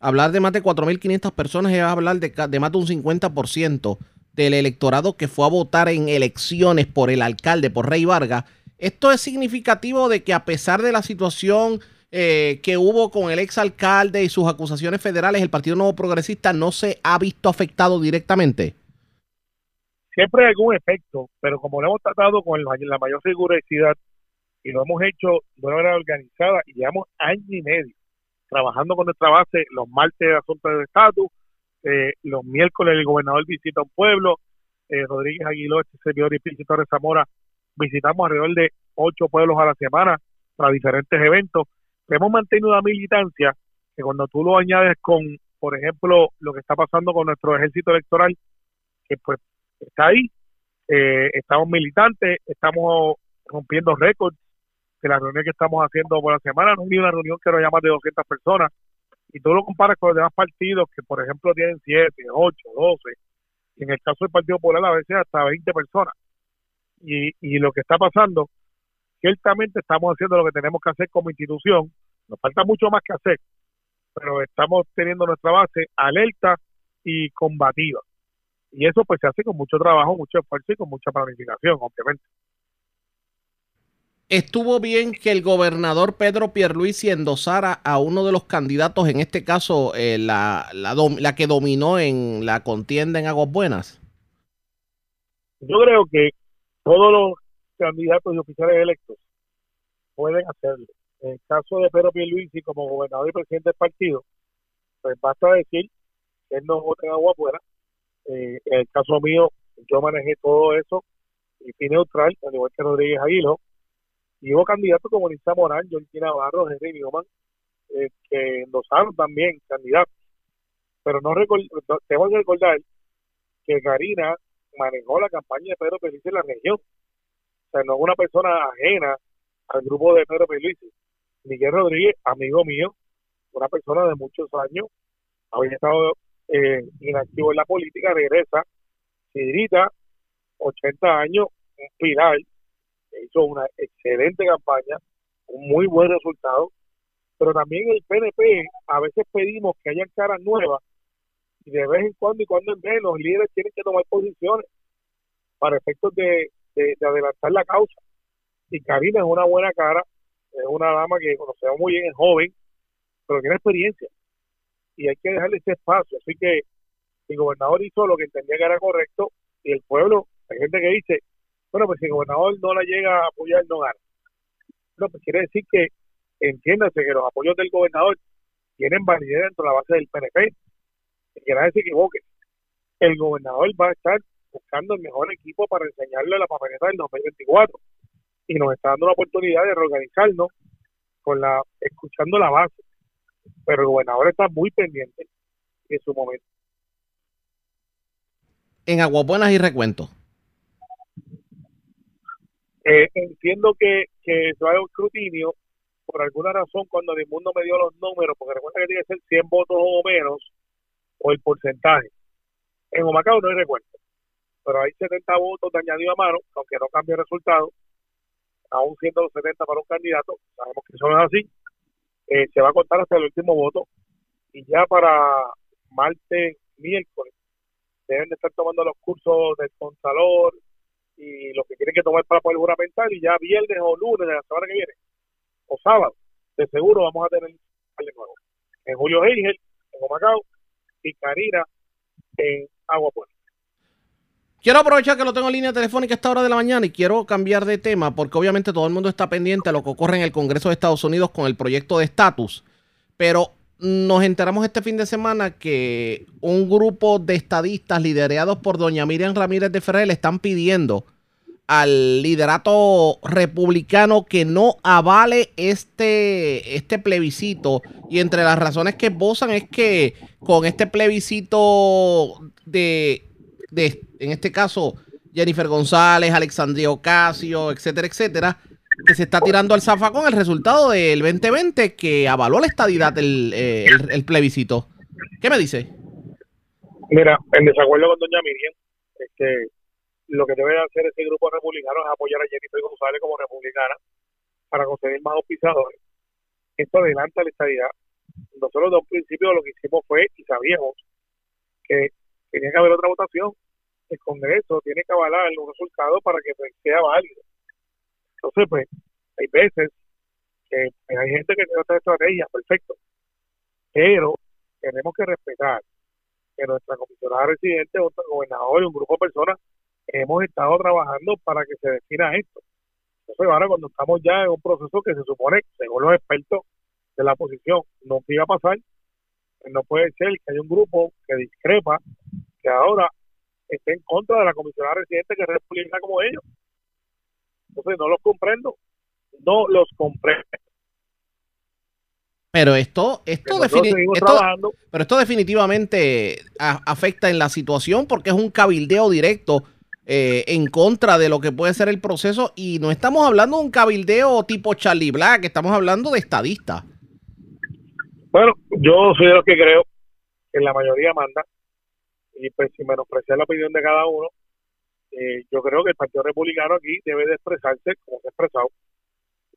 hablar de más de 4.500 personas es hablar de, de más de un 50% del electorado que fue a votar en elecciones por el alcalde, por Rey Vargas, esto es significativo de que a pesar de la situación eh, que hubo con el exalcalde y sus acusaciones federales, el Partido Nuevo Progresista no se ha visto afectado directamente? Siempre hay algún efecto, pero como lo hemos tratado con la mayor rigurosidad y lo hemos hecho de una manera organizada y llevamos año y medio trabajando con nuestra base los martes de asuntos de estatus, eh, los miércoles el gobernador visita un pueblo, eh, Rodríguez Aguiló, este servidor y Torres Zamora, visitamos alrededor de ocho pueblos a la semana para diferentes eventos. Hemos mantenido una militancia que cuando tú lo añades con, por ejemplo, lo que está pasando con nuestro ejército electoral, que pues está ahí, eh, estamos militantes, estamos rompiendo récords de la reunión que estamos haciendo por la semana, no hay una reunión que no haya más de 200 personas, y tú lo comparas con los demás partidos que, por ejemplo, tienen 7, 8, 12, y en el caso del Partido Popular a veces hasta 20 personas. Y, y lo que está pasando, ciertamente estamos haciendo lo que tenemos que hacer como institución, nos falta mucho más que hacer, pero estamos teniendo nuestra base alerta y combativa. Y eso pues se hace con mucho trabajo, mucho esfuerzo y con mucha planificación, obviamente. Estuvo bien que el gobernador Pedro Pierluisi endosara a uno de los candidatos, en este caso eh, la, la, la que dominó en la contienda en Aguas Buenas. Yo creo que todos los candidatos y oficiales electos pueden hacerlo. En el caso de Pedro Pierluisi como gobernador y presidente del partido, pues basta decir que él no vota en agua afuera. Eh, en el caso mío, yo manejé todo eso y fui neutral, al igual que Rodríguez Aguilo. Y hubo candidatos como Lisa Morán, John Navarro, Henry Newman, eh, que endosaron también candidatos. Pero no tengo que recordar que Karina manejó la campaña de Pedro Pierluisi en la región. O sea, no es una persona ajena al grupo de Pedro Pierluisi. Miguel Rodríguez, amigo mío, una persona de muchos años, había estado eh, inactivo en la política, regresa, Sidrita, 80 años, un pilar, hizo una excelente campaña, un muy buen resultado, pero también el PNP a veces pedimos que hayan caras nuevas y de vez en cuando y cuando en menos los líderes tienen que tomar posiciones para efectos de, de adelantar la causa. Y Karina es una buena cara, es una dama que conocemos muy bien, es joven, pero tiene experiencia. Y hay que dejarle ese espacio. Así que el gobernador hizo lo que entendía que era correcto y el pueblo, hay gente que dice, bueno, pues si el gobernador no la llega a apoyar, no gana. No, pues quiere decir que entiéndase que los apoyos del gobernador tienen validez dentro de la base del PNP. Que nadie se equivoque. El gobernador va a estar buscando el mejor equipo para enseñarle la papeleta del 2024 y nos está dando la oportunidad de reorganizarnos con la escuchando la base. Pero el gobernador está muy pendiente en su momento. En Aguabuenas y recuento. Eh, entiendo que, que se va a un escrutinio por alguna razón cuando el mundo me dio los números, porque recuerda que tiene que ser 100 votos o menos, o el porcentaje. En Humacao no hay recuento, pero hay 70 votos de añadido a mano, aunque no cambie el resultado, aún siendo los 70 para un candidato, sabemos que eso no es así, eh, se va a contar hasta el último voto y ya para martes, miércoles, deben de estar tomando los cursos del Consalor y lo que tienen que tomar para poder juramentar y ya viernes o lunes de la semana que viene o sábado, de seguro vamos a tener de nuevo. En Julio Heigel, en Omacao y Karina en Agua Puerta. Quiero aprovechar que lo tengo en línea telefónica a esta hora de la mañana y quiero cambiar de tema porque obviamente todo el mundo está pendiente a lo que ocurre en el Congreso de Estados Unidos con el proyecto de estatus. Pero nos enteramos este fin de semana que un grupo de estadistas liderados por doña Miriam Ramírez de Ferrer le están pidiendo al liderato republicano que no avale este, este plebiscito. Y entre las razones que esbozan es que con este plebiscito de de, en este caso, Jennifer González, Alexandria Ocasio, etcétera, etcétera, que se está tirando al zafacón el resultado del 2020 que avaló la estadidad del eh, el, plebiscito. ¿Qué me dice? Mira, en desacuerdo con doña Miriam, es que lo que debe hacer ese grupo republicano es apoyar a Jennifer González como republicana para conseguir más auspiciadores. Esto adelanta la estadidad. Nosotros de un principio lo que hicimos fue, y sabíamos, que tenía que haber otra votación. El Congreso tiene que avalar los resultados para que pues, sea válido. Entonces, pues, hay veces que hay gente que tiene otra estrategia, perfecto. Pero tenemos que respetar que nuestra comisionada residente, otro gobernador y un grupo de personas hemos estado trabajando para que se defina esto. Entonces ahora cuando estamos ya en un proceso que se supone, según los expertos de la oposición, no iba a pasar, pues no puede ser que haya un grupo que discrepa, que ahora esté en contra de la comisionada residente que es republicana como ellos. Entonces no los comprendo, no los comprendo. Pero esto, esto, pero esto definitivamente afecta en la situación porque es un cabildeo directo eh, en contra de lo que puede ser el proceso y no estamos hablando de un cabildeo tipo Charlie Black, estamos hablando de estadistas. Bueno, yo soy de los que creo que la mayoría manda y pues sin menospreciar la opinión de cada uno, eh, yo creo que el Partido Republicano aquí debe de expresarse como se ha expresado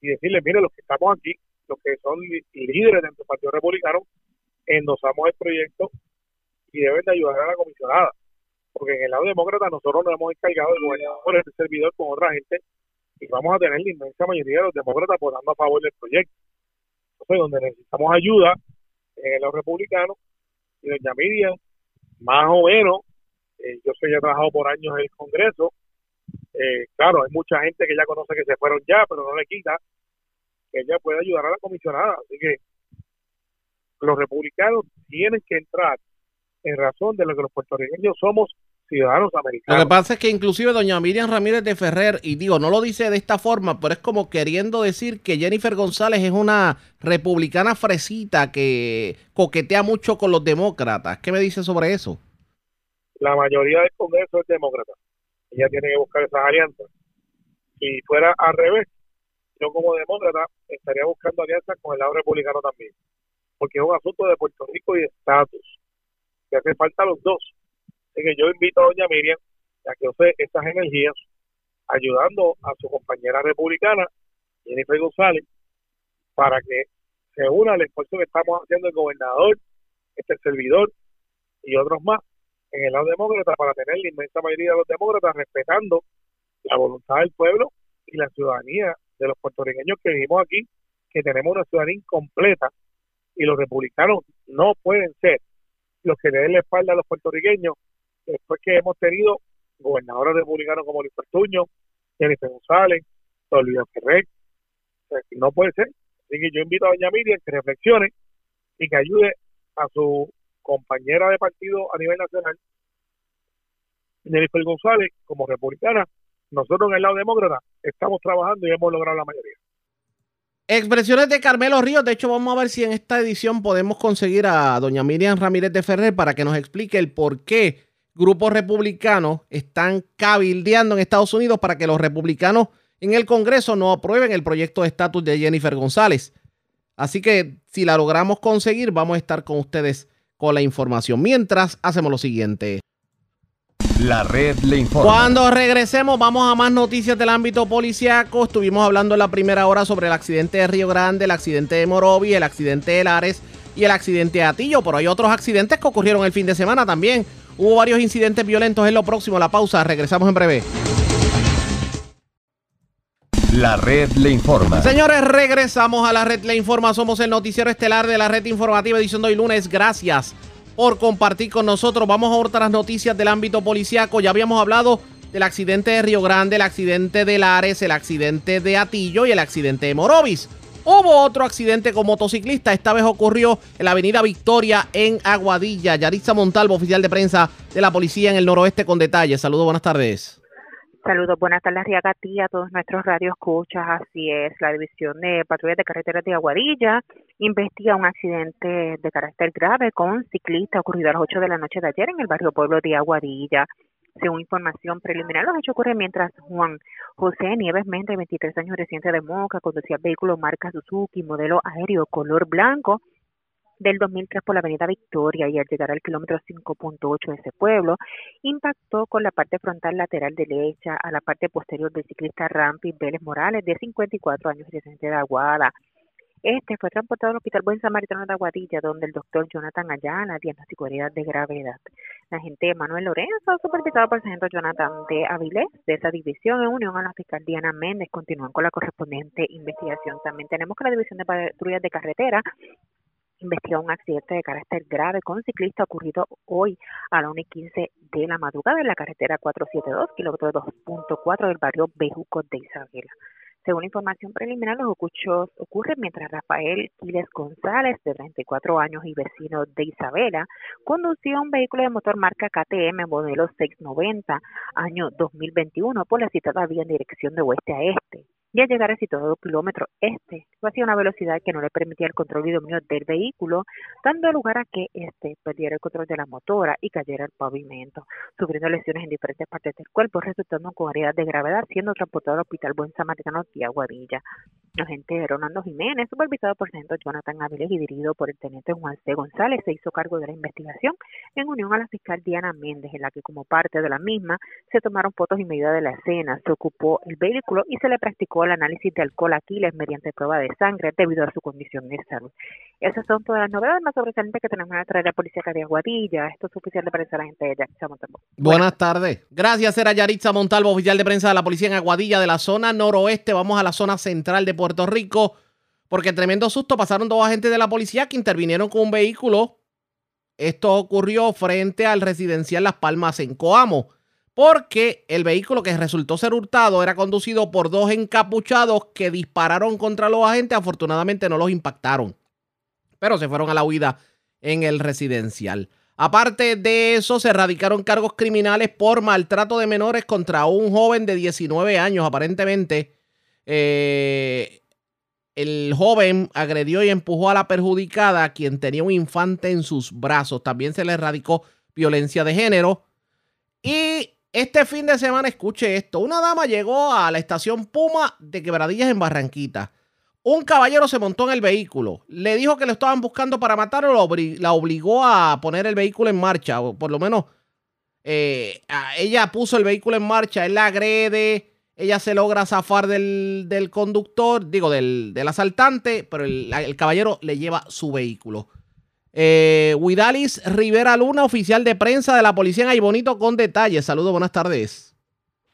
y decirle, mire, los que estamos aquí, los que son líderes dentro del Partido Republicano, endosamos el proyecto y deben de ayudar a la comisionada porque en el lado demócrata nosotros nos hemos encargado de gobernar por este servidor con otra gente y vamos a tener la inmensa mayoría de los demócratas votando a favor del proyecto. Entonces, donde necesitamos ayuda en el lado republicano, y doña Miriam, más o menos, eh, yo sé, ya he trabajado por años en el Congreso, eh, claro, hay mucha gente que ya conoce que se fueron ya, pero no le quita que ella puede ayudar a la comisionada. Así que los republicanos tienen que entrar en razón de lo que los puertorriqueños somos ciudadanos americanos. Lo que pasa es que inclusive doña Miriam Ramírez de Ferrer, y digo, no lo dice de esta forma, pero es como queriendo decir que Jennifer González es una republicana fresita que coquetea mucho con los demócratas. ¿Qué me dice sobre eso? La mayoría del Congreso es demócrata. Ella tiene que buscar esas alianzas. Si fuera al revés, yo como demócrata estaría buscando alianzas con el lado republicano también. Porque es un asunto de Puerto Rico y de estatus que hace falta los dos. Así que yo invito a doña Miriam a que use estas energías ayudando a su compañera republicana, Jennifer González, para que se una al esfuerzo que estamos haciendo el gobernador, este servidor y otros más en el lado demócrata para tener la inmensa mayoría de los demócratas respetando la voluntad del pueblo y la ciudadanía de los puertorriqueños que vivimos aquí, que tenemos una ciudadanía incompleta y los republicanos no pueden ser los que le den la espalda a los puertorriqueños, después que hemos tenido gobernadores republicanos como Luis Fortuño, Jennifer González, Olivia Ferrer, no puede ser. Así que yo invito a doña Miriam que reflexione y que ayude a su compañera de partido a nivel nacional, Jennifer González, como republicana. Nosotros en el lado demócrata estamos trabajando y hemos logrado la mayoría. Expresiones de Carmelo Ríos. De hecho, vamos a ver si en esta edición podemos conseguir a doña Miriam Ramírez de Ferrer para que nos explique el por qué grupos republicanos están cabildeando en Estados Unidos para que los republicanos en el Congreso no aprueben el proyecto de estatus de Jennifer González. Así que si la logramos conseguir, vamos a estar con ustedes con la información. Mientras, hacemos lo siguiente. La red le informa. Cuando regresemos, vamos a más noticias del ámbito policiaco. Estuvimos hablando en la primera hora sobre el accidente de Río Grande, el accidente de Morovi, el accidente de Lares y el accidente de Atillo. Pero hay otros accidentes que ocurrieron el fin de semana también. Hubo varios incidentes violentos en lo próximo. La pausa, regresamos en breve. La red le informa. Señores, regresamos a la red le informa. Somos el noticiero estelar de la red informativa edición de hoy lunes. Gracias por compartir con nosotros. Vamos a otras noticias del ámbito policiaco. Ya habíamos hablado del accidente de Río Grande, el accidente de Lares, el accidente de Atillo y el accidente de Morovis. Hubo otro accidente con motociclista. Esta vez ocurrió en la avenida Victoria en Aguadilla. Yaritza Montalvo, oficial de prensa de la policía en el noroeste con detalles. Saludos, buenas tardes. Saludos, buenas tardes, Riaga, a todos nuestros radioescuchas. Así es, la División de Patrullas de Carreteras de Aguadilla investiga un accidente de carácter grave con un ciclista ocurrido a las 8 de la noche de ayer en el barrio Pueblo de Aguadilla. Según información preliminar, los hechos ocurren mientras Juan José Nieves Méndez, 23 años residente de Moca, conducía el vehículo marca Suzuki, modelo aéreo color blanco, del 2003 por la avenida Victoria y al llegar al kilómetro 5.8 de ese pueblo, impactó con la parte frontal lateral derecha a la parte posterior del ciclista Rampi Vélez Morales, de 54 años, residente de Aguada. Este fue transportado al Hospital Buen Samaritano de Aguadilla, donde el doctor Jonathan Ayala diagnosticó heridas de gravedad. La agente Manuel Lorenzo, supervisado por el sargento Jonathan de Avilés, de esa división, en unión a la fiscal Diana Méndez, continúan con la correspondiente investigación. También tenemos que la División de Patrullas de Carretera investiga un accidente de carácter grave con ciclista ocurrido hoy a la 1 y 15 de la madrugada en la carretera 472, kilómetro 2.4 del barrio Bejuco de Isabela. Según información preliminar, los hechos ocurren mientras Rafael Quiles González, de 34 años y vecino de Isabela, conducía un vehículo de motor marca KTM modelo 690, año 2021, por la citada vía en dirección de oeste a este y al llegar al situado kilómetro este, hacía una velocidad que no le permitía el control y dominio del vehículo, dando lugar a que este perdiera el control de la motora y cayera al pavimento, sufriendo lesiones en diferentes partes del cuerpo, resultando con heridas de gravedad, siendo transportado al Hospital Buen Samaritano de Aguadilla. El agente Ronaldo Jiménez, supervisado por el sargento Jonathan Aviles y dirigido por el teniente Juan C. González, se hizo cargo de la investigación en unión a la fiscal Diana Méndez, en la que como parte de la misma se tomaron fotos y medidas de la escena, se ocupó el vehículo y se le practicó el análisis de alcohol Aquiles mediante prueba de sangre debido a su condición de salud. Esas son todas las novedades más sobresalientes que tenemos en la la policía de Aguadilla. Esto es oficial de prensa de la gente de Yaritza Montalvo. Buenas tardes. Gracias, era Yaritza Montalvo, oficial de prensa de la policía en Aguadilla de la zona noroeste. Vamos a la zona central de Puerto Rico porque tremendo susto pasaron dos agentes de la policía que intervinieron con un vehículo. Esto ocurrió frente al residencial Las Palmas en Coamo porque el vehículo que resultó ser hurtado era conducido por dos encapuchados que dispararon contra los agentes. Afortunadamente no los impactaron, pero se fueron a la huida en el residencial. Aparte de eso, se erradicaron cargos criminales por maltrato de menores contra un joven de 19 años. Aparentemente, eh, el joven agredió y empujó a la perjudicada, quien tenía un infante en sus brazos. También se le erradicó violencia de género. Y este fin de semana, escuche esto, una dama llegó a la estación Puma de Quebradillas en Barranquita. Un caballero se montó en el vehículo, le dijo que lo estaban buscando para matarlo, la obligó a poner el vehículo en marcha, o por lo menos eh, ella puso el vehículo en marcha, él la agrede, ella se logra zafar del, conductor, digo, del, asaltante, pero el caballero le lleva su vehículo. Eh, Widalis Rivera Luna, oficial de prensa de la policía en Aybonito, con detalles. Saludos, buenas tardes.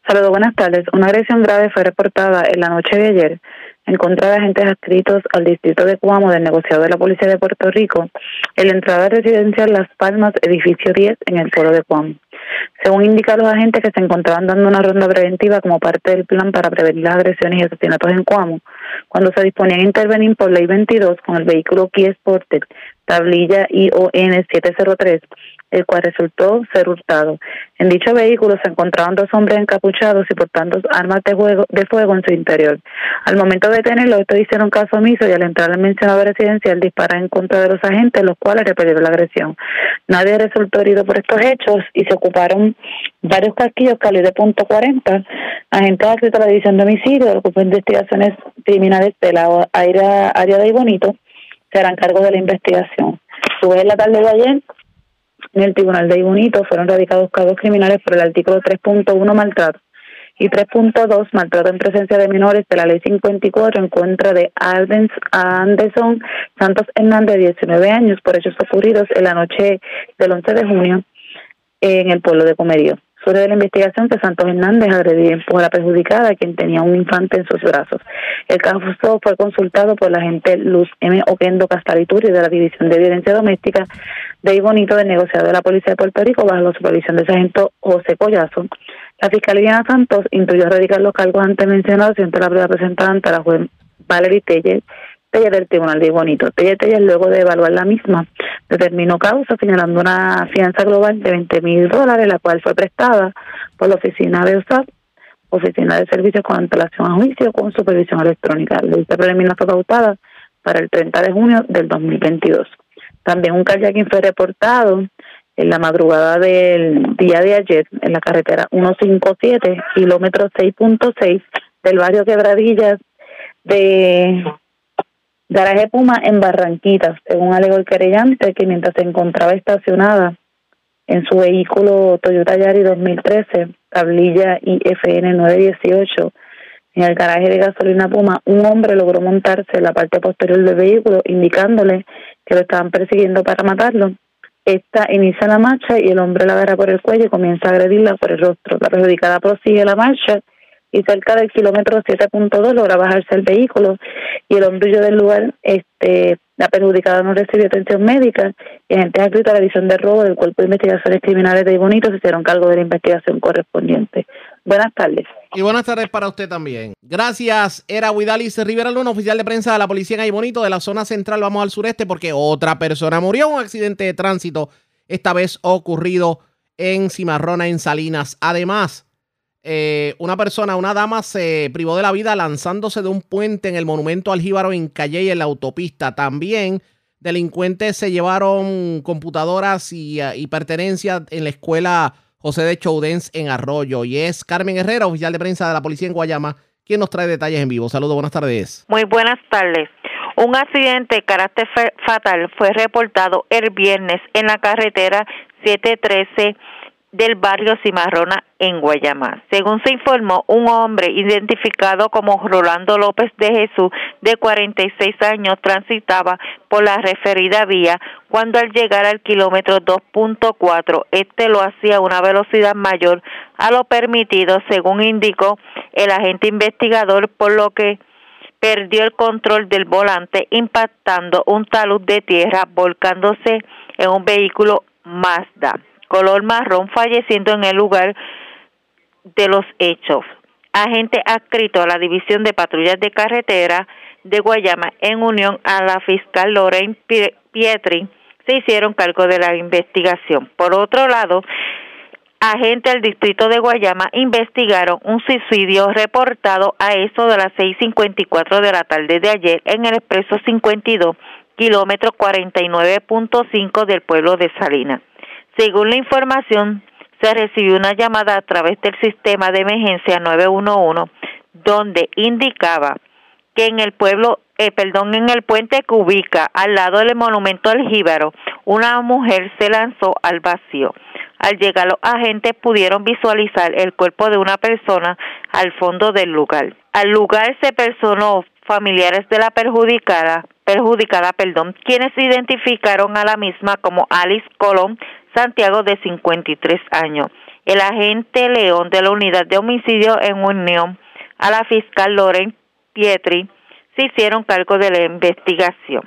Saludos, buenas tardes. Una agresión grave fue reportada en la noche de ayer en contra de agentes adscritos al distrito de Cuamo del negociado de la Policía de Puerto Rico en la entrada residencial Las Palmas, edificio 10, en el pueblo de Cuamo. Según indican los agentes que se encontraban dando una ronda preventiva como parte del plan para prevenir las agresiones y asesinatos en Cuamo, cuando se disponían a intervenir por ley 22 con el vehículo Kia Sporter tablilla ION 703 el cual resultó ser hurtado. En dicho vehículo se encontraban dos hombres encapuchados y portando armas de, fuego, de fuego en su interior. Al momento de detenerlo, estos hicieron caso omiso y al entrar al mencionado residencial dispararon en contra de los agentes, los cuales repelieron la agresión. Nadie resultó herido por estos hechos y se ocuparon varios casquillos calibre .40. Agentes de la División de Homicidio del Grupo de Investigaciones Criminales de la área, área de Ibonito serán cargos de la investigación. Su la tarde de ayer, en el Tribunal de Ibonito fueron radicados cargos criminales por el artículo 3.1 maltrato y 3.2 maltrato en presencia de menores de la ley 54 en contra de Anderson Santos Hernández, de 19 años, por hechos ocurridos en la noche del 11 de junio en el pueblo de Comerío. De la investigación que Santos Hernández agredió y empujó a la perjudicada, quien tenía un infante en sus brazos. El caso fue consultado por la agente Luz M. Oquendo Castalituri de la División de Violencia Doméstica de Ibonito del negociado de la Policía de Puerto Rico bajo la supervisión del sargento José Collazo. La Fiscalía Santos intuyó radicar los cargos antes mencionados siendo la primera representante a la juez Valerie Telles del Tribunal de Bonito. Telle Telle, luego de evaluar la misma, determinó causa señalando una fianza global de 20 mil dólares, la cual fue prestada por la oficina de USAP, Oficina de Servicios con antelación a juicio con supervisión electrónica. La lista preliminar fue pautada para el 30 de junio del 2022. También un kayaking fue reportado en la madrugada del día de ayer en la carretera 157, kilómetro 6.6 del barrio Quebradillas de Garaje Puma en Barranquitas, según alegó el querellante, que mientras se encontraba estacionada en su vehículo Toyota Yari 2013, tablilla IFN 918, En el garaje de gasolina Puma, un hombre logró montarse en la parte posterior del vehículo, indicándole que lo estaban persiguiendo para matarlo. Esta inicia la marcha y el hombre la agarra por el cuello y comienza a agredirla por el rostro. La perjudicada prosigue la marcha y cerca del kilómetro 7.2 logra bajarse el vehículo y el hombre del lugar, este, la perjudicada no recibió atención médica y agentes adscritos a la división de robo del Cuerpo de Investigaciones Criminales de Bonito se hicieron cargo de la investigación correspondiente. Buenas tardes. Y buenas tardes para usted también. Gracias. Era Huidalis Rivera Luna, oficial de prensa de la policía en Bonito de la zona central. Vamos al sureste porque otra persona murió en un accidente de tránsito, esta vez ocurrido en Cimarrona, en Salinas. Además, eh, una persona, una dama se privó de la vida lanzándose de un puente en el monumento al Jíbaro en Calle en la autopista. También delincuentes se llevaron computadoras y, eh, y pertenencias en la escuela José de Choudens en Arroyo. Y es Carmen Herrera, oficial de prensa de la policía en Guayama, quien nos trae detalles en vivo. Saludos, buenas tardes. Muy buenas tardes. Un accidente de carácter fatal fue reportado el viernes en la carretera 713 del barrio Cimarrona en Guayama. Según se informó, un hombre identificado como Rolando López de Jesús, de 46 años, transitaba por la referida vía cuando al llegar al kilómetro 2.4, este lo hacía a una velocidad mayor a lo permitido, según indicó el agente investigador, por lo que perdió el control del volante, impactando un talud de tierra, volcándose en un vehículo Mazda color marrón, falleciendo en el lugar de los hechos. Agente adscrito a la División de Patrullas de Carretera de Guayama, en unión a la fiscal Lorraine Pietri, se hicieron cargo de la investigación. Por otro lado, agentes del distrito de Guayama investigaron un suicidio reportado a eso de las 6.54 de la tarde de ayer en el expreso 52, kilómetro 49.5 del pueblo de Salinas. Según la información, se recibió una llamada a través del sistema de emergencia 911 donde indicaba que en el pueblo, eh, perdón, en el puente que ubica al lado del monumento al Jíbaro, una mujer se lanzó al vacío. Al llegar los agentes pudieron visualizar el cuerpo de una persona al fondo del lugar. Al lugar se personó familiares de la perjudicada, perjudicada, perdón, quienes identificaron a la misma como Alice Colón Santiago de 53 años. El agente León de la unidad de homicidio en unión a la fiscal Loren Pietri se hicieron cargo de la investigación.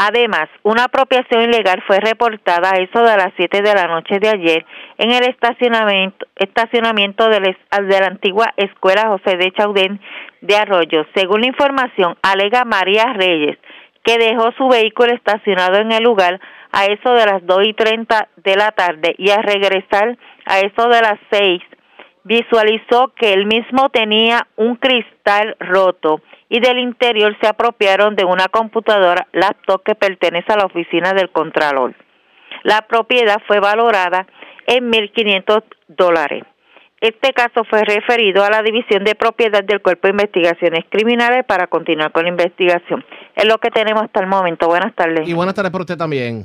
Además, una apropiación ilegal fue reportada a eso de las 7 de la noche de ayer en el estacionamiento, estacionamiento de, de la antigua escuela José de Chaudén de Arroyo. Según la información, alega María Reyes que dejó su vehículo estacionado en el lugar a eso de las 2 y 30 de la tarde y al regresar a eso de las 6 visualizó que él mismo tenía un cristal roto y del interior se apropiaron de una computadora laptop que pertenece a la oficina del Contralor. La propiedad fue valorada en 1.500 dólares. Este caso fue referido a la División de Propiedad del Cuerpo de Investigaciones Criminales para continuar con la investigación. Es lo que tenemos hasta el momento. Buenas tardes. Y buenas tardes para usted también.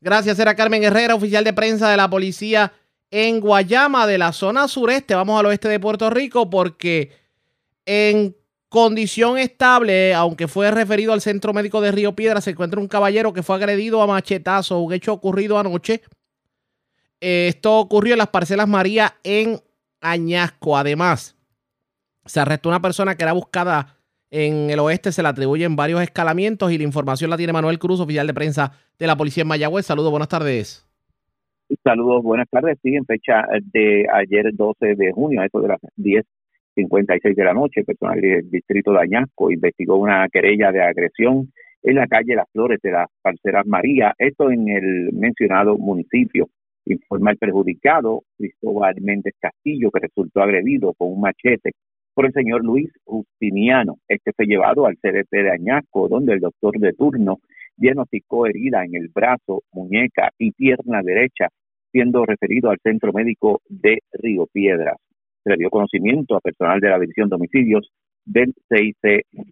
Gracias, era Carmen Herrera, oficial de prensa de la policía en Guayama, de la zona sureste. Vamos al oeste de Puerto Rico porque en condición estable, aunque fue referido al centro médico de Río Piedra, se encuentra un caballero que fue agredido a machetazo, un hecho ocurrido anoche. Esto ocurrió en las parcelas María en Añasco. Además, se arrestó una persona que era buscada en el oeste se le atribuyen varios escalamientos y la información la tiene Manuel Cruz, oficial de prensa de la policía en Mayagüez. Saludos, buenas tardes. Saludos, buenas tardes. Sí, en fecha de ayer 12 de junio, a eso de las 10.56 de la noche, personal del distrito de Añasco investigó una querella de agresión en la calle Las Flores de las Parceras María, esto en el mencionado municipio. Informa el perjudicado, Cristóbal Méndez Castillo, que resultó agredido con un machete por el señor Luis Justiniano. Este fue llevado al CDT de Añasco, donde el doctor de turno diagnosticó herida en el brazo, muñeca y pierna derecha, siendo referido al centro médico de Río Piedras. Se le dio conocimiento a personal de la División de Homicidios del CIC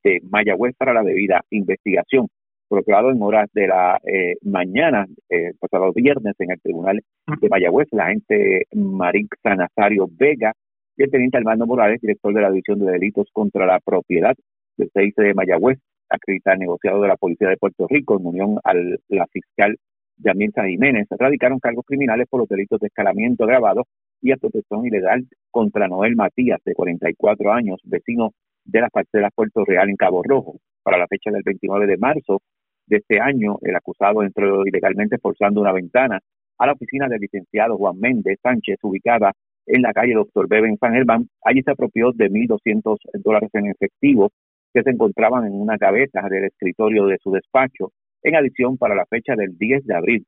de Mayagüez para la debida investigación. Procurado en horas de la eh, mañana, eh, pasado viernes, en el Tribunal de Mayagüez, la agente Marixa Nazario Vega y el teniente Armando Morales, director de la División de Delitos contra la Propiedad del CIC de Mayagüez, acredita negociado de la Policía de Puerto Rico en unión a la fiscal Yamilza Jiménez, radicaron cargos criminales por los delitos de escalamiento agravado y protección ilegal contra Noel Matías, de 44 años, vecino de las parcelas Puerto Real en Cabo Rojo. Para la fecha del 29 de marzo de este año, el acusado entró ilegalmente forzando una ventana a la oficina del licenciado Juan Méndez Sánchez, ubicada en la calle Doctor Bebe en San Germán. Allí se apropió de 1.200 dólares en efectivo que se encontraban en una gaveta del escritorio de su despacho, en adición para la fecha del 10 de abril,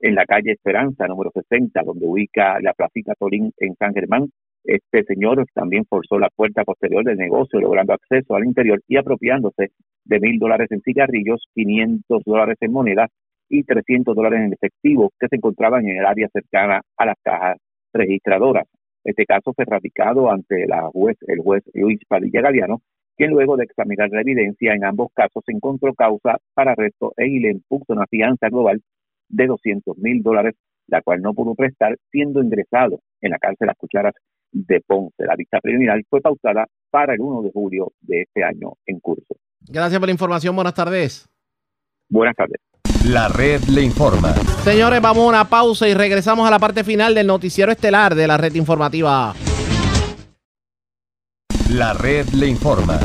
en la calle Esperanza, número 60, donde ubica la placita Torín en San Germán. Este señor también forzó la puerta posterior del negocio, logrando acceso al interior y apropiándose de mil dólares en cigarrillos, 500 dólares en moneda y 300 dólares en efectivo que se encontraban en el área cercana a las cajas registradoras. Este caso fue radicado ante la juez, el juez Luis Padilla Galeano, quien luego de examinar la evidencia en ambos casos encontró causa para arresto e le impuso una fianza global de 200 mil dólares, la cual no pudo prestar, siendo ingresado en la cárcel Las Cucharas de Ponce. La vista preliminar fue pautada para el 1 de julio de este año en curso. Gracias por la información. Buenas tardes. Buenas tardes. La red le informa. Señores, vamos a una pausa y regresamos a la parte final del noticiero estelar de la red informativa. La red le informa.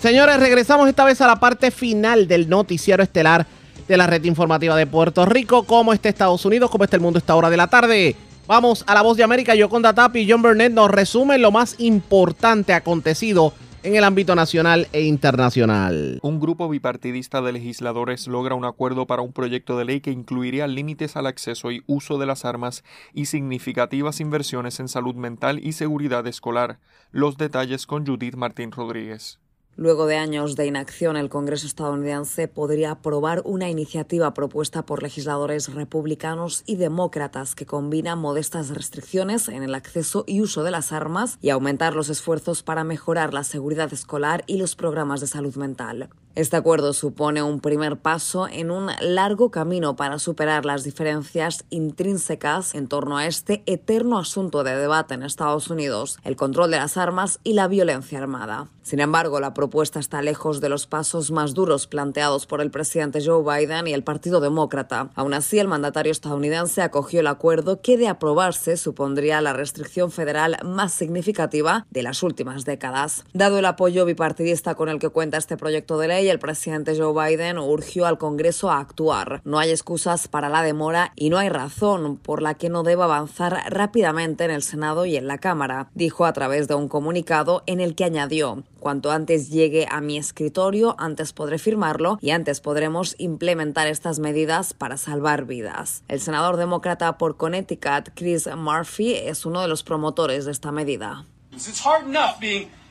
Señores, regresamos esta vez a la parte final del noticiero estelar de la red informativa de Puerto Rico. ¿Cómo está Estados Unidos? ¿Cómo está el mundo a esta hora de la tarde? Vamos a la voz de América. Yo con Datapi y John Burnett nos resumen lo más importante acontecido en el ámbito nacional e internacional. Un grupo bipartidista de legisladores logra un acuerdo para un proyecto de ley que incluiría límites al acceso y uso de las armas y significativas inversiones en salud mental y seguridad escolar. Los detalles con Judith Martín Rodríguez. Luego de años de inacción, el Congreso estadounidense podría aprobar una iniciativa propuesta por legisladores republicanos y demócratas que combina modestas restricciones en el acceso y uso de las armas y aumentar los esfuerzos para mejorar la seguridad escolar y los programas de salud mental. Este acuerdo supone un primer paso en un largo camino para superar las diferencias intrínsecas en torno a este eterno asunto de debate en Estados Unidos, el control de las armas y la violencia armada. Sin embargo, la está lejos de los pasos más duros planteados por el presidente Joe Biden y el Partido Demócrata. Aún así, el mandatario estadounidense acogió el acuerdo que de aprobarse supondría la restricción federal más significativa de las últimas décadas. Dado el apoyo bipartidista con el que cuenta este proyecto de ley, el presidente Joe Biden urgió al Congreso a actuar. No hay excusas para la demora y no hay razón por la que no deba avanzar rápidamente en el Senado y en la Cámara, dijo a través de un comunicado en el que añadió Cuanto antes llegue a mi escritorio, antes podré firmarlo y antes podremos implementar estas medidas para salvar vidas. El senador demócrata por Connecticut, Chris Murphy, es uno de los promotores de esta medida.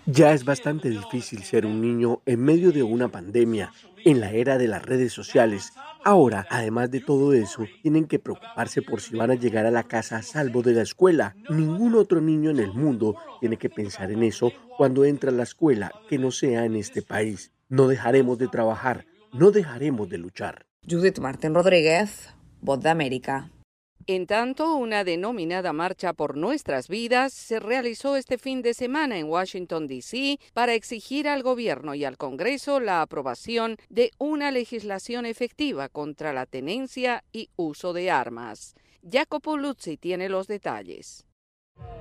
Ya es bastante difícil ser un niño en medio de una pandemia, en la era de las redes sociales. Ahora, además de todo eso, tienen que preocuparse por si van a llegar a la casa a salvo de la escuela. Ningún otro niño en el mundo tiene que pensar en eso cuando entra a la escuela que no sea en este país. No dejaremos de trabajar, no dejaremos de luchar. Judith Martín Rodríguez, Voz de América. En tanto, una denominada Marcha por Nuestras Vidas se realizó este fin de semana en Washington, D.C. para exigir al gobierno y al Congreso la aprobación de una legislación efectiva contra la tenencia y uso de armas. Jacopo Luzzi tiene los detalles.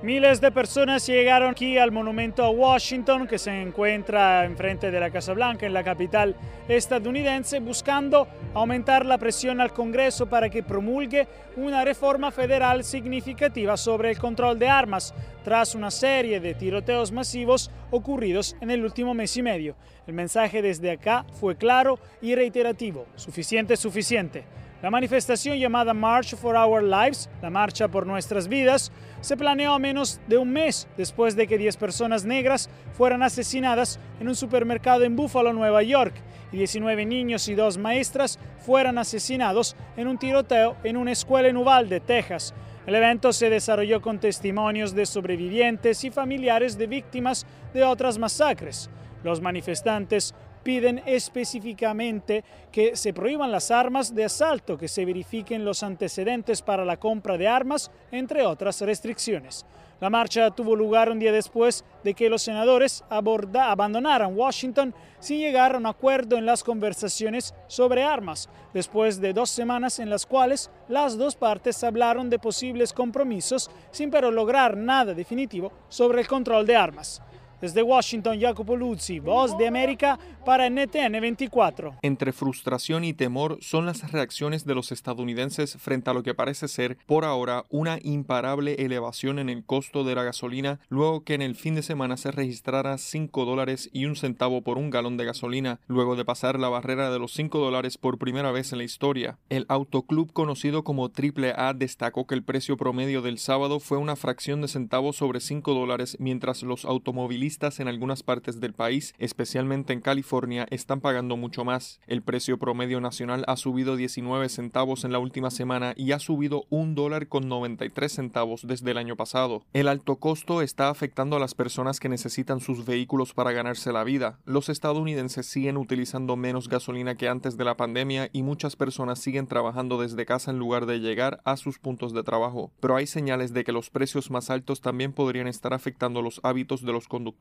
Miles de personas llegaron aquí al monumento a Washington, que se encuentra enfrente de la Casa Blanca, en la capital estadounidense, buscando aumentar la presión al Congreso para que promulgue una reforma federal significativa sobre el control de armas, tras una serie de tiroteos masivos ocurridos en el último mes y medio. El mensaje desde acá fue claro y reiterativo. Suficiente, suficiente. La manifestación llamada March for Our Lives, la marcha por nuestras vidas, se planeó menos de un mes después de que 10 personas negras fueran asesinadas en un supermercado en Buffalo, Nueva York, y 19 niños y dos maestras fueran asesinados en un tiroteo en una escuela en Uvalde, Texas. El evento se desarrolló con testimonios de sobrevivientes y familiares de víctimas de otras masacres. Los manifestantes piden específicamente que se prohíban las armas de asalto, que se verifiquen los antecedentes para la compra de armas, entre otras restricciones. La marcha tuvo lugar un día después de que los senadores abandonaran Washington sin llegar a un acuerdo en las conversaciones sobre armas, después de dos semanas en las cuales las dos partes hablaron de posibles compromisos sin pero lograr nada definitivo sobre el control de armas. Desde Washington, Jacopo Luzzi, Voz de América para NTN 24. Entre frustración y temor son las reacciones de los estadounidenses frente a lo que parece ser, por ahora, una imparable elevación en el costo de la gasolina, luego que en el fin de semana se registrara 5 dólares y un centavo por un galón de gasolina, luego de pasar la barrera de los 5 dólares por primera vez en la historia. El autoclub conocido como AAA destacó que el precio promedio del sábado fue una fracción de centavos sobre 5 dólares, mientras los automovilistas en algunas partes del país, especialmente en California, están pagando mucho más. El precio promedio nacional ha subido 19 centavos en la última semana y ha subido un dólar con 93 centavos desde el año pasado. El alto costo está afectando a las personas que necesitan sus vehículos para ganarse la vida. Los estadounidenses siguen utilizando menos gasolina que antes de la pandemia y muchas personas siguen trabajando desde casa en lugar de llegar a sus puntos de trabajo. Pero hay señales de que los precios más altos también podrían estar afectando los hábitos de los conductores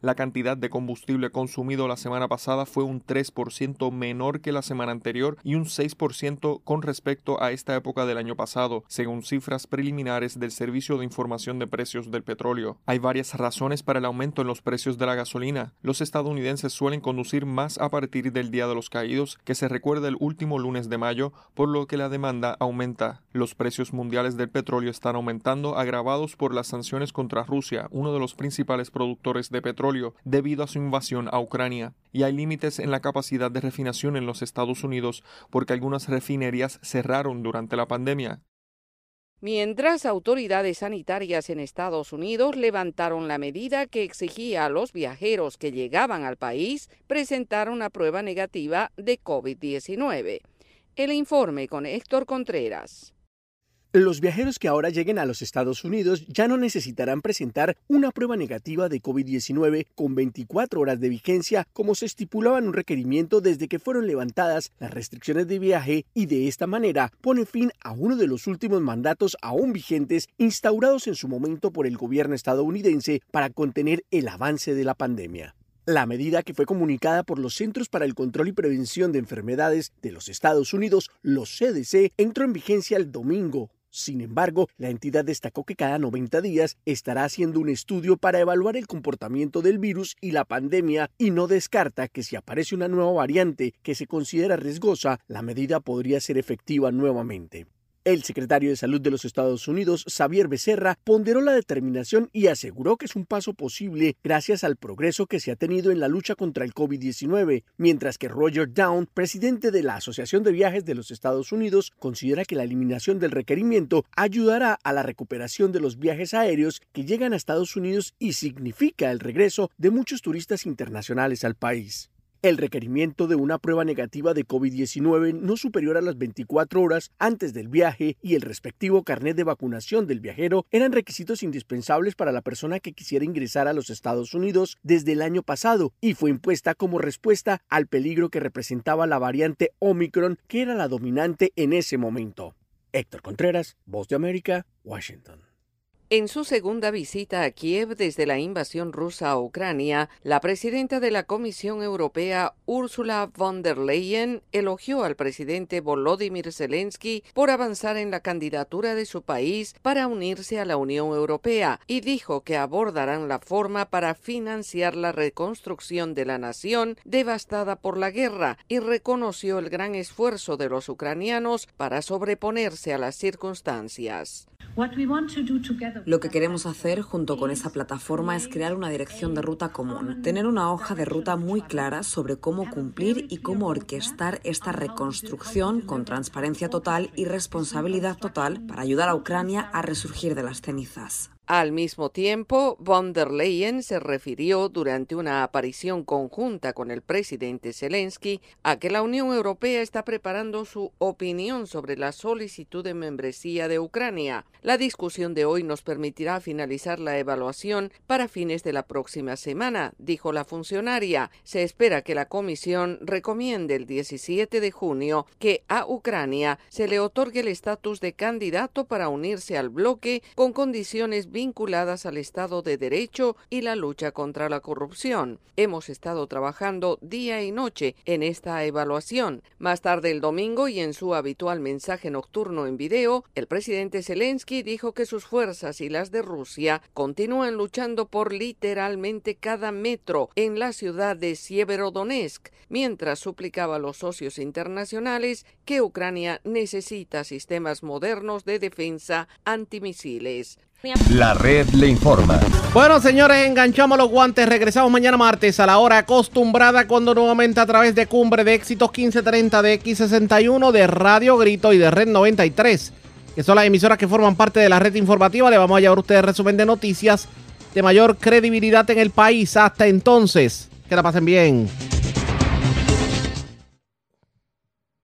la cantidad de combustible consumido la semana pasada fue un 3% menor que la semana anterior y un 6% con respecto a esta época del año pasado, según cifras preliminares del Servicio de Información de Precios del Petróleo. Hay varias razones para el aumento en los precios de la gasolina. Los estadounidenses suelen conducir más a partir del Día de los Caídos, que se recuerda el último lunes de mayo, por lo que la demanda aumenta. Los precios mundiales del petróleo están aumentando agravados por las sanciones contra Rusia, uno de los principales productores de petróleo debido a su invasión a Ucrania. Y hay límites en la capacidad de refinación en los Estados Unidos porque algunas refinerías cerraron durante la pandemia. Mientras autoridades sanitarias en Estados Unidos levantaron la medida que exigía a los viajeros que llegaban al país presentar una prueba negativa de COVID-19. El informe con Héctor Contreras. Los viajeros que ahora lleguen a los Estados Unidos ya no necesitarán presentar una prueba negativa de COVID-19 con 24 horas de vigencia como se estipulaba en un requerimiento desde que fueron levantadas las restricciones de viaje y de esta manera pone fin a uno de los últimos mandatos aún vigentes instaurados en su momento por el gobierno estadounidense para contener el avance de la pandemia. La medida que fue comunicada por los Centros para el Control y Prevención de Enfermedades de los Estados Unidos, los CDC, entró en vigencia el domingo, sin embargo, la entidad destacó que cada 90 días estará haciendo un estudio para evaluar el comportamiento del virus y la pandemia y no descarta que si aparece una nueva variante que se considera riesgosa, la medida podría ser efectiva nuevamente. El secretario de Salud de los Estados Unidos, Xavier Becerra, ponderó la determinación y aseguró que es un paso posible gracias al progreso que se ha tenido en la lucha contra el COVID-19, mientras que Roger Down, presidente de la Asociación de Viajes de los Estados Unidos, considera que la eliminación del requerimiento ayudará a la recuperación de los viajes aéreos que llegan a Estados Unidos y significa el regreso de muchos turistas internacionales al país. El requerimiento de una prueba negativa de COVID-19 no superior a las 24 horas antes del viaje y el respectivo carnet de vacunación del viajero eran requisitos indispensables para la persona que quisiera ingresar a los Estados Unidos desde el año pasado y fue impuesta como respuesta al peligro que representaba la variante Omicron que era la dominante en ese momento. Héctor Contreras, Voz de América, Washington. En su segunda visita a Kiev desde la invasión rusa a Ucrania, la presidenta de la Comisión Europea, Ursula von der Leyen, elogió al presidente Volodymyr Zelensky por avanzar en la candidatura de su país para unirse a la Unión Europea y dijo que abordarán la forma para financiar la reconstrucción de la nación devastada por la guerra y reconoció el gran esfuerzo de los ucranianos para sobreponerse a las circunstancias. Lo que queremos hacer junto con esa plataforma es crear una dirección de ruta común, tener una hoja de ruta muy clara sobre cómo cumplir y cómo orquestar esta reconstrucción con transparencia total y responsabilidad total para ayudar a Ucrania a resurgir de las cenizas. Al mismo tiempo, von der Leyen se refirió durante una aparición conjunta con el presidente Zelensky a que la Unión Europea está preparando su opinión sobre la solicitud de membresía de Ucrania. La discusión de hoy nos permitirá finalizar la evaluación para fines de la próxima semana, dijo la funcionaria. Se espera que la Comisión recomiende el 17 de junio que a Ucrania se le otorgue el estatus de candidato para unirse al bloque con condiciones vinculadas al Estado de Derecho y la lucha contra la corrupción. Hemos estado trabajando día y noche en esta evaluación. Más tarde el domingo y en su habitual mensaje nocturno en video, el presidente Zelensky dijo que sus fuerzas y las de Rusia continúan luchando por literalmente cada metro en la ciudad de Sieverodonetsk, mientras suplicaba a los socios internacionales que Ucrania necesita sistemas modernos de defensa antimisiles. La red le informa. Bueno, señores, enganchamos los guantes. Regresamos mañana martes a la hora acostumbrada cuando nuevamente a través de Cumbre de Éxitos 1530 de X61 de Radio Grito y de Red 93, que son las emisoras que forman parte de la red informativa, le vamos a llevar a ustedes resumen de noticias de mayor credibilidad en el país. Hasta entonces, que la pasen bien.